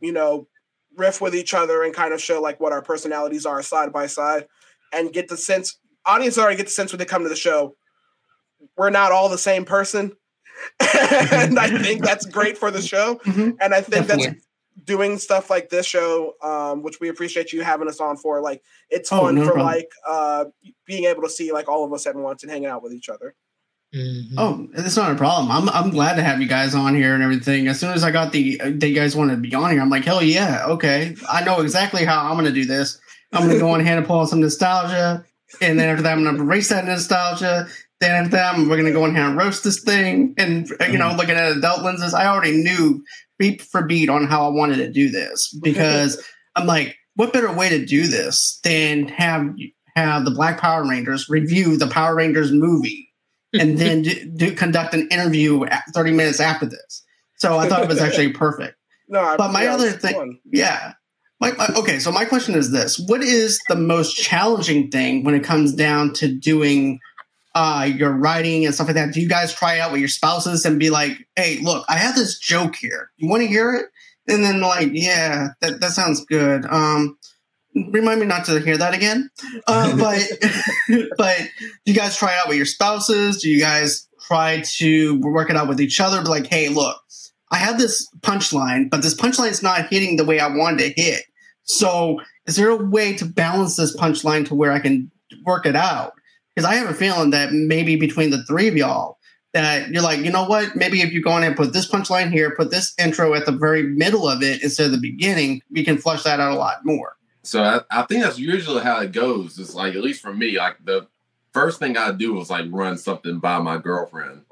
you know, riff with each other and kind of show like what our personalities are side by side and get the sense audience already get the sense when they come to the show we're not all the same person *laughs* and i think that's great for the show Mhm. and i think Definitely. that's doing stuff like this show um, which we appreciate you having us on for like it's Oh, fun no for problem. like uh, being able to see like all of us at once and hanging out with each other Mhm. Oh, it's not a problem. I'm I'm glad to have you guys on here and everything. As soon as I got the that you guys wanted to be on here, I'm like, hell yeah, okay. I know exactly how I'm gonna do this. I'm gonna go on here and pull on some nostalgia, and then after that, I'm gonna erase that nostalgia. Then after that, we're gonna go in here and roast this thing, and you know, looking at adult lenses. I already knew beat for beat on how I wanted to do this because I'm like, what better way to do this than have have the Black Power Rangers review the Power Rangers movie and *laughs* then do, do conduct an interview at 30 minutes after this. So I thought it was actually *laughs* perfect. no But my yeah, other thing- fun. Yeah. My, my- okay, so my question is this: What is the most challenging thing when it comes down to doing uh, your writing and stuff like that? Do you guys try out with your spouses and be like, "Hey, look, I have this joke here. You want to hear it?" And then like, "Yeah, that, that sounds good." Um, remind me not to hear that again. Uh, *laughs* but *laughs* but do you guys try it out with your spouses? Do you guys try to work it out with each other? Be like, "Hey, look." I have this punchline, but this punchline is not hitting the way I wanted to hit. So, is there a way to balance this punchline to where I can work it out? Because I have a feeling that maybe between the three of y'all, that you're like, you know what? Maybe if you go in and put this punchline here, put this intro at the very middle of it instead of the beginning, we can flush that out a lot more. So I, I think that's usually how it goes. It's like at least for me, like the first thing I do is like run something by my girlfriend.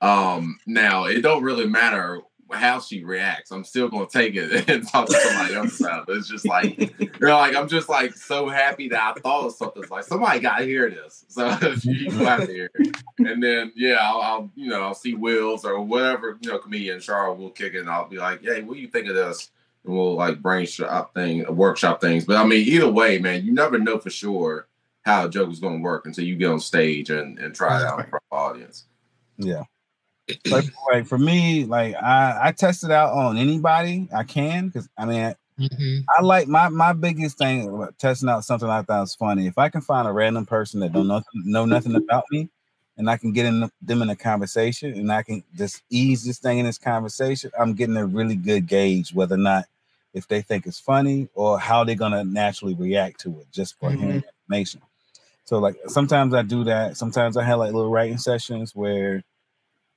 Um, now it don't really matter how she reacts. I'm still gonna take it *laughs* and talk to somebody else about it. It's just like you're like I'm just like so happy that I thought of something. It's like somebody got to hear this, *laughs* so *laughs* you have to hear it. And then yeah, I'll, I'll you know I'll see Wills or whatever you know comedian Charles will kick it. and I'll be like, hey, what do you think of this? And we'll like brainstorm thing, workshop things. But I mean, either way, man, you never know for sure how a joke is going to work until you get on stage and, and try it out in front of the audience. Yeah. Like, like for me, like I, I test it out on anybody I can because I mean Mhm. I like my my biggest thing testing out something like that is funny. If I can find a random person that don't know know nothing about me, and I can get in them in a conversation, and I can just ease this thing in this conversation, I'm getting a really good gauge whether or not if they think it's funny or how they're gonna naturally react to it just for hearing information. So like sometimes I do that. Sometimes I have like little writing sessions where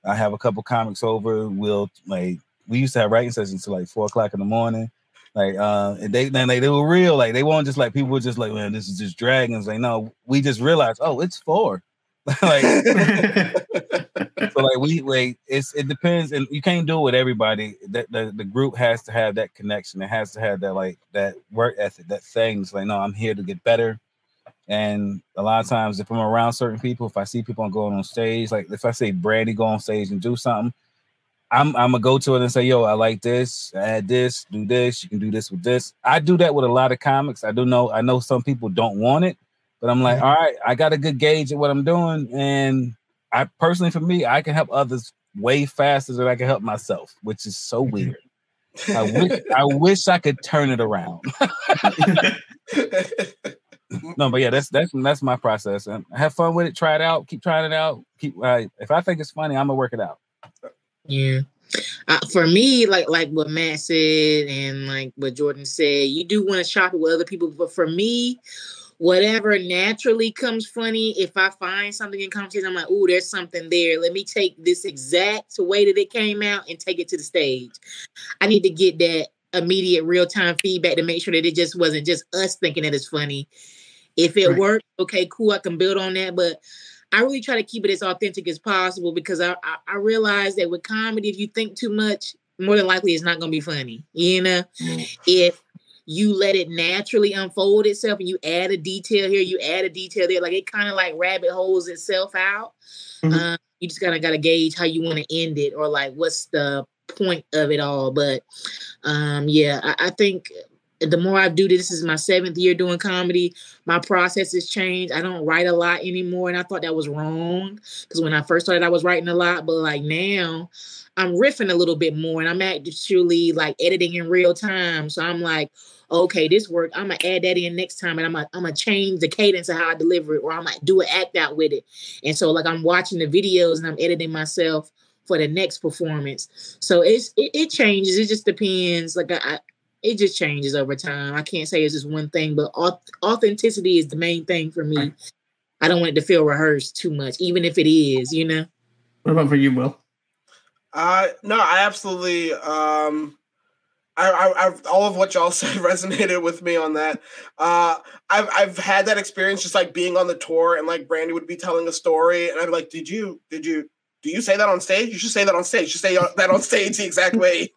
I have a couple comics over. We'll like we used to have writing sessions till like four o'clock in the morning. Like uh and they then like they were real. Like they weren't just like people were just like, man, this is just dragons. Like, no, we just realized, oh, it's four. *laughs* like *laughs* so like we like it's it depends and you can't do it with everybody. That the, the group has to have that connection. It has to have that like that work ethic that thing. It's like no i'm here to get better. And a lot of times if i'm around certain people if i see people going on stage like if i say brandy go on stage and do something i'm i'm gonna go to it and say yo i like this add this do this you can do this with this. I do that with a lot of comics. I do know i know some people don't want it but i'm like all right i got a good gauge at what i'm doing and I personally, for me, I can help others way faster than I can help myself, which is so weird. I wish I wish I could turn it around. *laughs* no, but yeah, that's that's that's my process. And have fun with it. Try it out. Keep trying it out. Keep. Uh, if I think it's funny, I'm gonna work it out. Yeah. Uh, for me, like like what Matt said and like what Jordan said, you do want to shop it with other people. But for me, whatever naturally comes funny, if I find something in conversation, I'm like, oh, there's something there. Let me take this exact way that it came out and take it to the stage. I need to get that immediate real time feedback to make sure that it just wasn't just us thinking that it's funny. If it Right. worked, okay, cool, I can build on that. But I really try to keep it as authentic as possible because I, I, I realize that with comedy, if you think too much, more than likely it's not gonna be funny. You know, Mm. if you let it naturally unfold itself and you add a detail here, you add a detail there. Like it kind of like rabbit holes itself out. Mhm. Um, you just kind of got to gauge how you want to end it or like what's the point of it all. But um, yeah, I, I think the more I do this, this is my seventh year doing comedy. My process has changed. I don't write a lot anymore, and I thought that was wrong because when I first started, I was writing a lot. But like now, I'm riffing a little bit more, and I'm actually like editing in real time. So I'm like, okay, this work. I'm gonna add that in next time, and I'm gonna I'm gonna change the cadence of how I deliver it, or I'm gonna do an act out with it. And so like I'm watching the videos and I'm editing myself for the next performance. So it's it, it changes. It just depends. Like I it just changes over time. I can't say it's just one thing, but authenticity is the main thing for me. I don't want it to feel rehearsed too much, even if it is, you know. What about for you, Will? Uh, no, I absolutely. Um, I, I, I've all of what y'all *laughs* said resonated with me on that. Uh, I've I've had that experience just like being on the tour and like Brandy would be telling a story and I'd be like, did you did you do you say that on stage? You should say that on stage. You should say that on stage the exact *laughs* way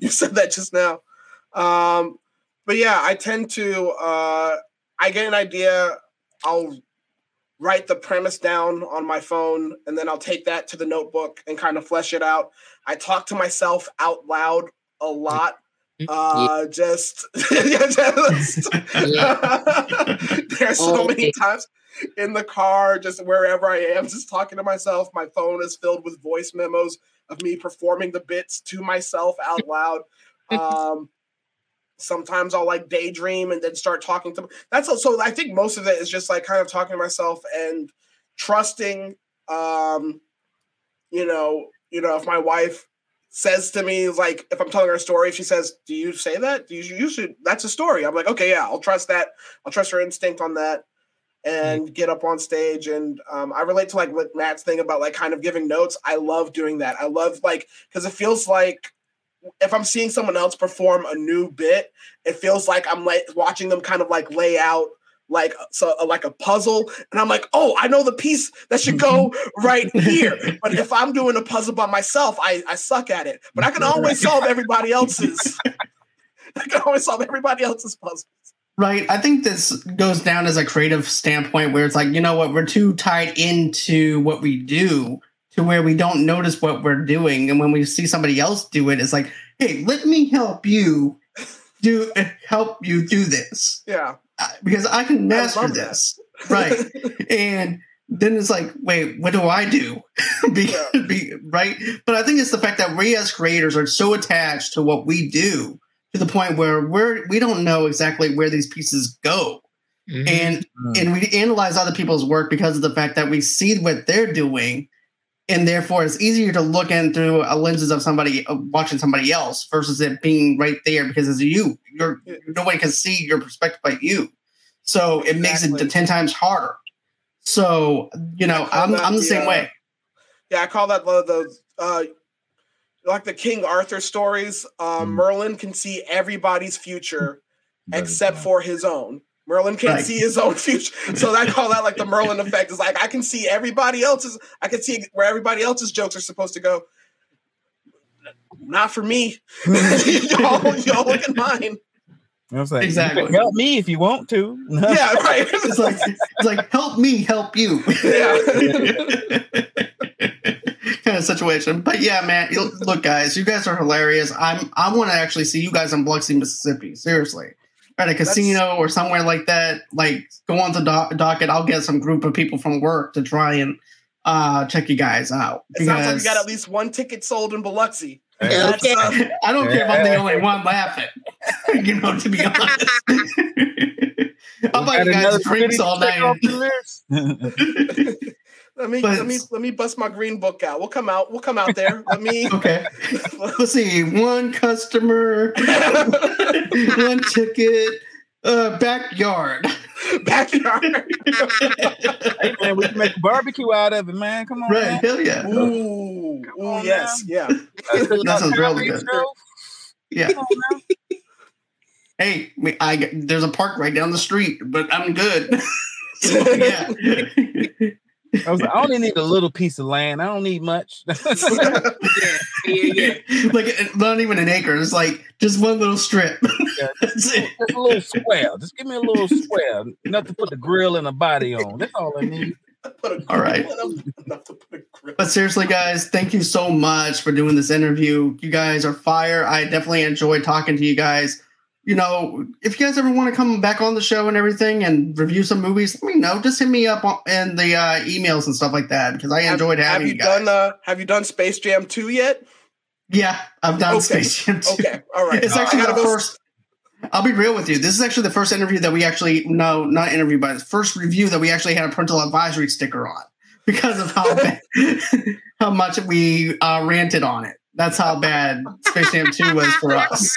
you said that just now. Um, but yeah, I tend to uh, I get an idea, I'll write the premise down on my phone, and then I'll take that to the notebook and kind of flesh it out. I talk to myself out loud a lot. Uh, just, *laughs* just *laughs* there's so Oh, many times in the car, just wherever I am, just talking to myself. My phone is filled with voice memos of me performing the bits to myself out loud. *laughs* Um, sometimes I'll like daydream and then start talking to. That's also. I think most of it is just like kind of talking to myself and trusting. Um, you know, you know, if my wife says to me like if I'm telling her a story, if she says, "Do you say that? Do you you should?" That's a story. I'm like, okay, yeah, I'll trust that. I'll trust her instinct on that, and get up on stage. And um, I relate to like what Matt's thing about like kind of giving notes. I love doing that. I love like because it feels like if I'm seeing someone else perform a new bit, it feels like I'm like watching them kind of like lay out like so uh, like a puzzle and i'm like oh i know the piece that should go *laughs* right here. But if i'm doing a puzzle by myself i i suck at it. But i can always solve everybody else's. *laughs* I can always solve everybody else's puzzles. Right. I think this goes down as a creative standpoint where it's like, you know what, we're too tied into what we do to where we don't notice what we're doing. And when we see somebody else do it, it's like, hey, let me help you do help you do this. yeah Uh, Because I can master love that. this. Right. *laughs* and then it's like, wait, what do I do? *laughs* be, Yeah. be, right. But I think it's the fact that we as creators are so attached to what we do to the point where we're we don't know exactly where these pieces go. Mhm. And and we analyze other people's work because of the fact that we see what they're doing. And therefore, it's easier to look in through a lenses of somebody uh, watching somebody else versus it being right there because it's you. You're Yeah. nobody can see your perspective but you. So it makes it ten times harder. So you know, I call I'm that I'm the the, same uh, way. yeah i call that the, the uh like the king arthur stories uh, Mm. merlin can see everybody's future But- except for his own. Merlin can't Right. see his own future. So I call that like the Merlin effect. Is like I can see everybody else's, I can see where everybody else's jokes are supposed to go. Not for me. *laughs* y'all, y'all look at mine. I was like, Exactly. help me if you want to. Yeah, right. *laughs* It's like it's like help me help you. Yeah. *laughs* kind of situation. But yeah, man, look, guys, you guys are hilarious. I'm I want to actually see you guys in Biloxi, Mississippi. Seriously, at a casino or somewhere like that. Like, go on the dock, docket. I'll get some group of people from work to try and uh check you guys out. It sounds like we got at least one ticket sold in Biloxi. Okay. That's, uh, *laughs* I don't care if I'm the only one laughing. *laughs* you know, to be honest. *laughs* I'll buy Got you guys drinks all night. Off the list. let me But- let me let me bust my green book out. We'll come out. We'll come out there. Let me *laughs* Okay. Let's see. One customer, *laughs* one ticket, uh, backyard. backyard. hey man, we can make a barbecue out of it, man. Come on, Right. man. Hell yeah. Ooh, ooh, on yes, yeah. That sounds really good. Show. Yeah. Hey, we- I there's a park right down the street, but I'm good. *laughs* so, yeah. I was like, I only need a little piece of land. I don't need much. *laughs* yeah, yeah, yeah. *laughs* like not even an acre. It's like just one little strip. *laughs* Yeah, just, just a little square. Just give me a little square. Enough to put the grill and the body on. That's all I need. All right. But seriously, guys, thank you so much for doing this interview. You guys are fire. I definitely enjoyed talking to you guys. You know, if you guys ever want to come back on the show and everything and review some movies, let me know. Just hit me up on, in the uh, emails and stuff like that because I enjoyed have, having have you, you guys. done uh, Have you done Space Jam two yet? yeah, I've done Okay. Space Jam 2. Okay, all right. It's Uh, actually the go- first. I'll be real with you. This is actually the first interview that we actually no, not interview, but it's first review that we actually had a parental advisory sticker on *laughs* because of how bad, *laughs* how much we uh, ranted on it. That's how bad Space Jam Two was for us.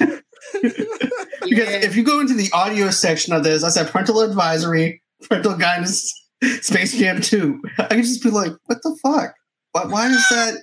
*laughs* Because Yeah. if you go into the audio section of this, I said parental advisory, parental guidance, *laughs* Space Jam 2. I can just be like, what the fuck? Why, why is that?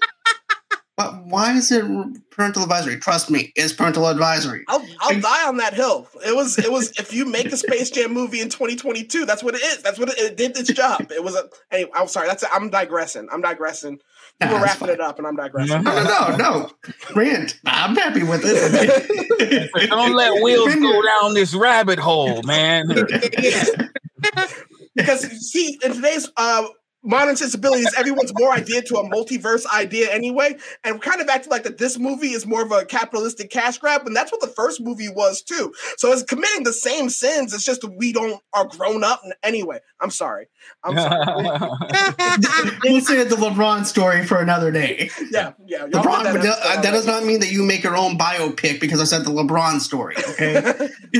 why, why is it parental advisory? Trust me, it's parental advisory. I'll I'll die on that hill. It was it was if you make a Space Jam movie in 2022, that's what it is. That's what it, it did its job. It was a anyway, I'm sorry. That's I'm digressing. I'm digressing. Nah, We're wrapping fine. it up and I'm digressing. No, no, no, no. Rant. I'm happy with it. *laughs* Don't let Wills go down this rabbit hole, man. *laughs* because see, in today's uh modern sensibilities, everyone's more idea to a multiverse idea anyway. And we're kind of acting like that this movie is more of a capitalistic cash grab, and that's what the first movie was too. So it's committing the same sins. It's just that we don't are grown up anyway. I'm sorry. I'm sorry. *laughs* we'll say the LeBron story for another day. yeah, yeah. LeBron, did but that, that does not mean that you make your own biopic because I said the LeBron story. Okay. *laughs*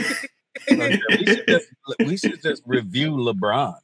we, should just, we should just review LeBron.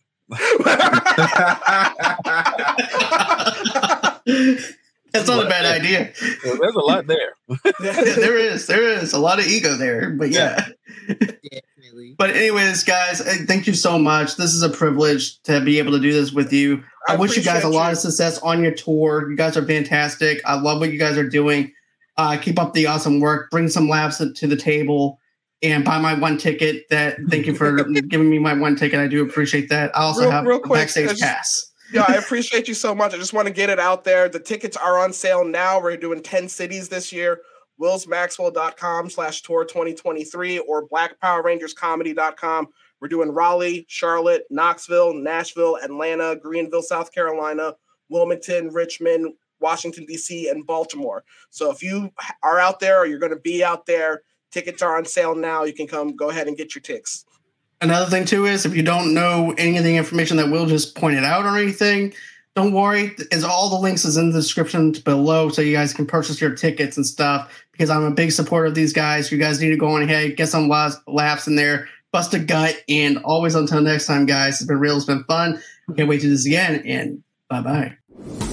That's not a bad idea. There's a lot there. *laughs* there is, there is a lot of ego there, but yeah. Definitely. But anyways, guys, uh, thank you so much. This is a privilege to be able to do this with you. I, I wish you guys a lot you. of success on your tour. You guys are fantastic. I love what you guys are doing. Uh, keep up the awesome work. Bring some laughs to the table. And buy my one ticket. That thank you for *laughs* giving me my one ticket. I do appreciate that. I also Real- have real quick, backstage just- pass. yeah, I *laughs* appreciate you so much. I just want to get it out there. The tickets are on sale now. We're doing 10 cities this year. WillsMaxwell.com slash tour 2023 or BlackPowerRangersComedy.com. We're doing Raleigh, Charlotte, Knoxville, Nashville, Atlanta, Greenville, South Carolina, Wilmington, Richmond, Washington, D.C., and Baltimore. So if you are out there or you're going to be out there, tickets are on sale now. You can come go ahead and get your ticks. Another thing too is if you don't know any of the information that Will just pointed out or anything, don't worry. Is all the links is in the description below, so you guys can purchase your tickets and stuff. Because I'm a big supporter of these guys. You guys need to go on ahead, get some laughs, in there, bust a gut, and always until next time, guys. It's been real. It's been fun. Can't wait to do this again. And bye bye.